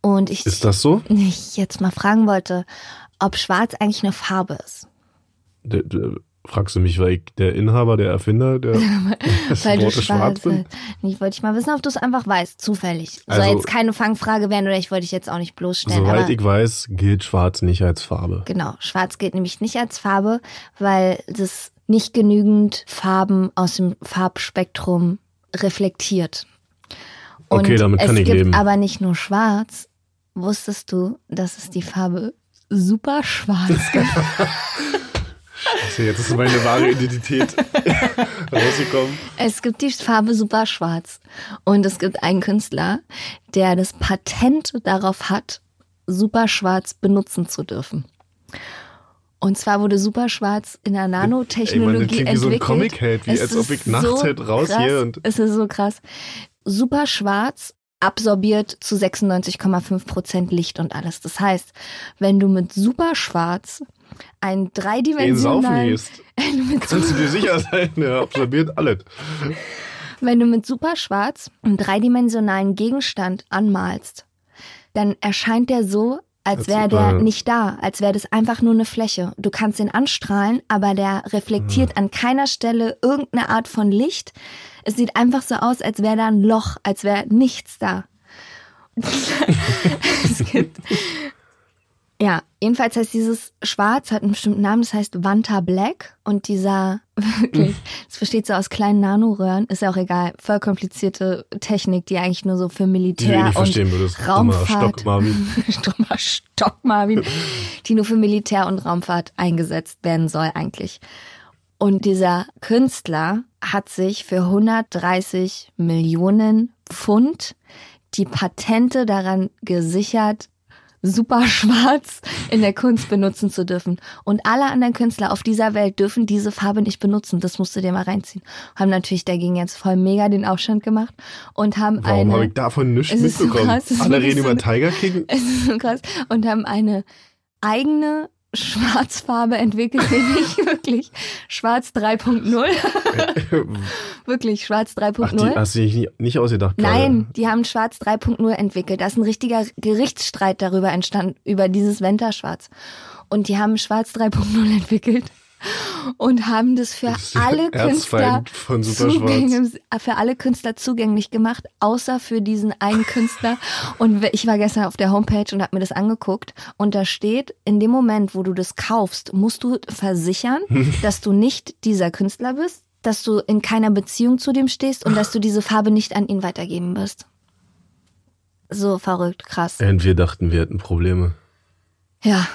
Und ich, ist das so? Ich jetzt mal fragen wollte, ob Schwarz eigentlich eine Farbe ist. De, de, fragst du mich, weil ich der Inhaber, der Erfinder der weil Wortes schwarz bin? Ich wollte ich mal wissen, ob du es einfach weißt, zufällig. Soll also, jetzt keine Fangfrage werden oder ich wollte dich jetzt auch nicht bloßstellen. Soweit ich weiß, gilt Schwarz nicht als Farbe. Genau, Schwarz gilt nämlich nicht als Farbe, weil das nicht genügend Farben aus dem Farbspektrum reflektiert. Und okay, damit kann ich leben. Es gibt aber nicht nur schwarz. Wusstest du, dass es die Farbe super schwarz gibt? Scheiße, jetzt ist meine wahre Identität rausgekommen. Es gibt die Farbe super schwarz. Und es gibt einen Künstler, der das Patent darauf hat, super schwarz benutzen zu dürfen. Und zwar wurde Superschwarz in der Nanotechnologie Ey, man, entwickelt. Wie so ein Comic-Held, wie als ob ich nachts so halt rausgehe und. Es ist so krass. Superschwarz absorbiert zu 96,5 Prozent Licht und alles. Das heißt, wenn du mit Superschwarz ein dreidimensionalen, kannst du dir sicher sein, er absorbiert alles. Wenn du mit Superschwarz einen dreidimensionalen Gegenstand anmalst, dann erscheint der so, als wäre der nicht da, als wäre das einfach nur eine Fläche. Du kannst ihn anstrahlen, aber der reflektiert ja. an keiner Stelle irgendeine Art von Licht. Es sieht einfach so aus, als wäre da ein Loch, als wäre nichts da. es gibt ja, jedenfalls heißt dieses Schwarz, hat einen bestimmten Namen, das heißt Vanta Black. Und dieser, wirklich, das besteht so aus kleinen Nanoröhren, ist ja auch egal, voll komplizierte Technik, die eigentlich nur so für Militär die und würdest. Raumfahrt. Stock Marvin. Stock Marvin. die nur für Militär und Raumfahrt eingesetzt werden soll eigentlich. Und dieser Künstler hat sich für 130 Millionen Pfund die Patente daran gesichert, super schwarz in der Kunst benutzen zu dürfen. Und alle anderen Künstler auf dieser Welt dürfen diese Farbe nicht benutzen. Das musst du dir mal reinziehen. Haben natürlich dagegen jetzt voll mega den Aufstand gemacht und haben Warum eine. Warum habe ich davon nichts mitbekommen? So Alle reden über Tiger King. Es ist so krass. Und haben eine eigene Schwarzfarbe entwickelt, nämlich wirklich Schwarz 3.0. wirklich Schwarz 3.0. Hast du nicht, nicht ausgedacht? Nein, die haben Schwarz 3.0 entwickelt. Da ist ein richtiger Gerichtsstreit darüber entstanden, über dieses Venta-Schwarz. Und die haben Schwarz 3.0 entwickelt. Und haben das für Das alle Künstler für alle Künstler zugänglich gemacht, außer für diesen einen Künstler. Und ich war gestern auf der Homepage und habe mir das angeguckt und da steht, in dem Moment, wo du das kaufst, musst du versichern, dass du nicht dieser Künstler bist, dass du in keiner Beziehung zu dem stehst und dass du diese Farbe nicht an ihn weitergeben wirst. So verrückt, krass. Und wir dachten, wir hätten Probleme. Ja.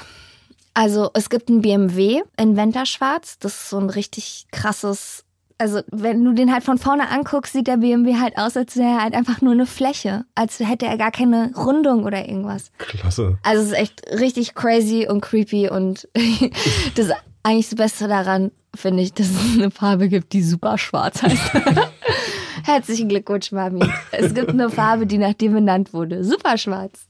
Also es gibt einen BMW in Venterschwarz. Das ist so ein richtig krasses. Also wenn du den halt von vorne anguckst, sieht der BMW halt aus, als wäre er halt einfach nur eine Fläche. Als hätte er gar keine Rundung oder irgendwas. Klasse. Also es ist echt richtig crazy und creepy und das eigentlich das Beste daran finde ich, dass es eine Farbe gibt, die super schwarz heißt. Herzlichen Glückwunsch, Mami. Es gibt eine Farbe, die nach dir benannt wurde. Super schwarz.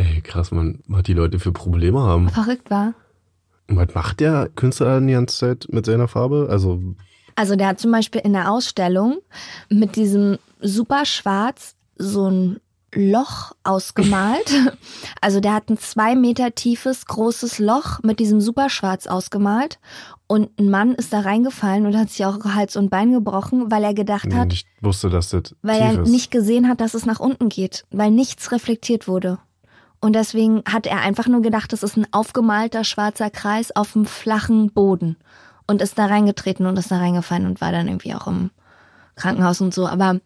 Ey, krass, man, was die Leute für Probleme haben. Verrückt war. Und was macht der Künstler dann die ganze Zeit mit seiner Farbe? Also, Also der hat zum Beispiel in der Ausstellung mit diesem super schwarz so ein Loch ausgemalt. Also der hat ein zwei Meter tiefes, großes Loch mit diesem Superschwarz ausgemalt. Und ein Mann ist da reingefallen und hat sich auch Hals und Bein gebrochen, weil er gedacht hat, ich wusste, dass das weil er ist. nicht gesehen hat, dass es nach unten geht, weil nichts reflektiert wurde. Und deswegen hat er einfach nur gedacht, das ist ein aufgemalter schwarzer Kreis auf dem flachen Boden. Und ist da reingetreten und ist da reingefallen und war dann irgendwie auch im Krankenhaus und so. Aber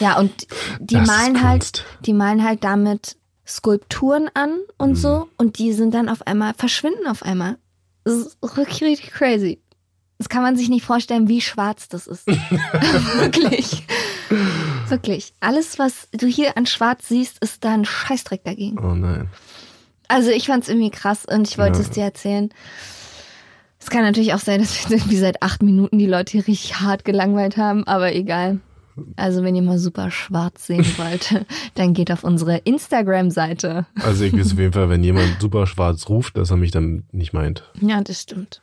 ja, und die Das malen halt, die malen halt damit Skulpturen an und so. Und die sind dann auf einmal, verschwinden auf einmal. Das ist richtig, richtig crazy. Das kann man sich nicht vorstellen, wie schwarz das ist. Wirklich. Wirklich. Alles, was du hier an Schwarz siehst, ist da ein Scheißdreck dagegen. Oh nein. Also ich fand's irgendwie krass und ich wollte Ja. es dir erzählen. Es kann natürlich auch sein, dass wir irgendwie seit acht Minuten die Leute hier richtig hart gelangweilt haben, aber egal. Also wenn ihr mal super schwarz sehen wollt, dann geht auf unsere Instagram-Seite. Also ich weiß auf jeden Fall, wenn jemand super schwarz ruft, dass er mich dann nicht meint. Ja, das stimmt.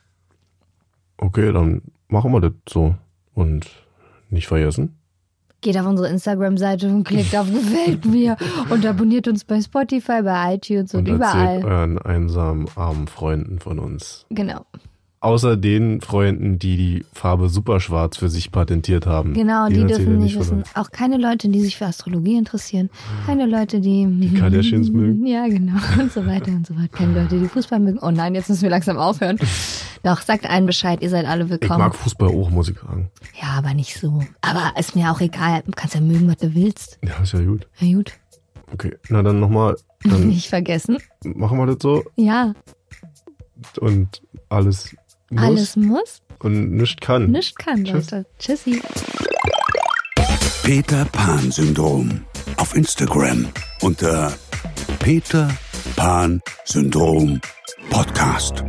Okay, dann machen wir das so. Und nicht vergessen. Geht auf unsere Instagram-Seite und klickt auf Gefällt mir und abonniert uns bei Spotify, bei iTunes und, Und überall. euren einsamen, armen Freunden von uns. Genau. Außer den Freunden, die die Farbe superschwarz für sich patentiert haben. Genau, die, ihr dürfen nicht wissen. uns. Auch keine Leute, die sich für Astrologie interessieren. Keine Leute, die. Die Kardashians mögen. Ja, genau. Und so weiter und so fort. Keine Leute, die Fußball mögen. Oh nein, jetzt müssen wir langsam aufhören. Doch, sagt allen Bescheid, ihr seid alle Ich willkommen. mag Fußball auch, muss ich sagen. Ja, aber nicht so. Aber ist mir auch egal. Du kannst ja mögen, was du willst. Ja, ist ja gut. Na gut. Okay, na dann nochmal. Nicht vergessen. machen wir das so Ja, und alles muss alles muss, und nichts kann. nichts kann, Tschüss. Leute. Tschüssi. Peter Pan Syndrom auf Instagram unter Peter Pan Syndrom Podcast.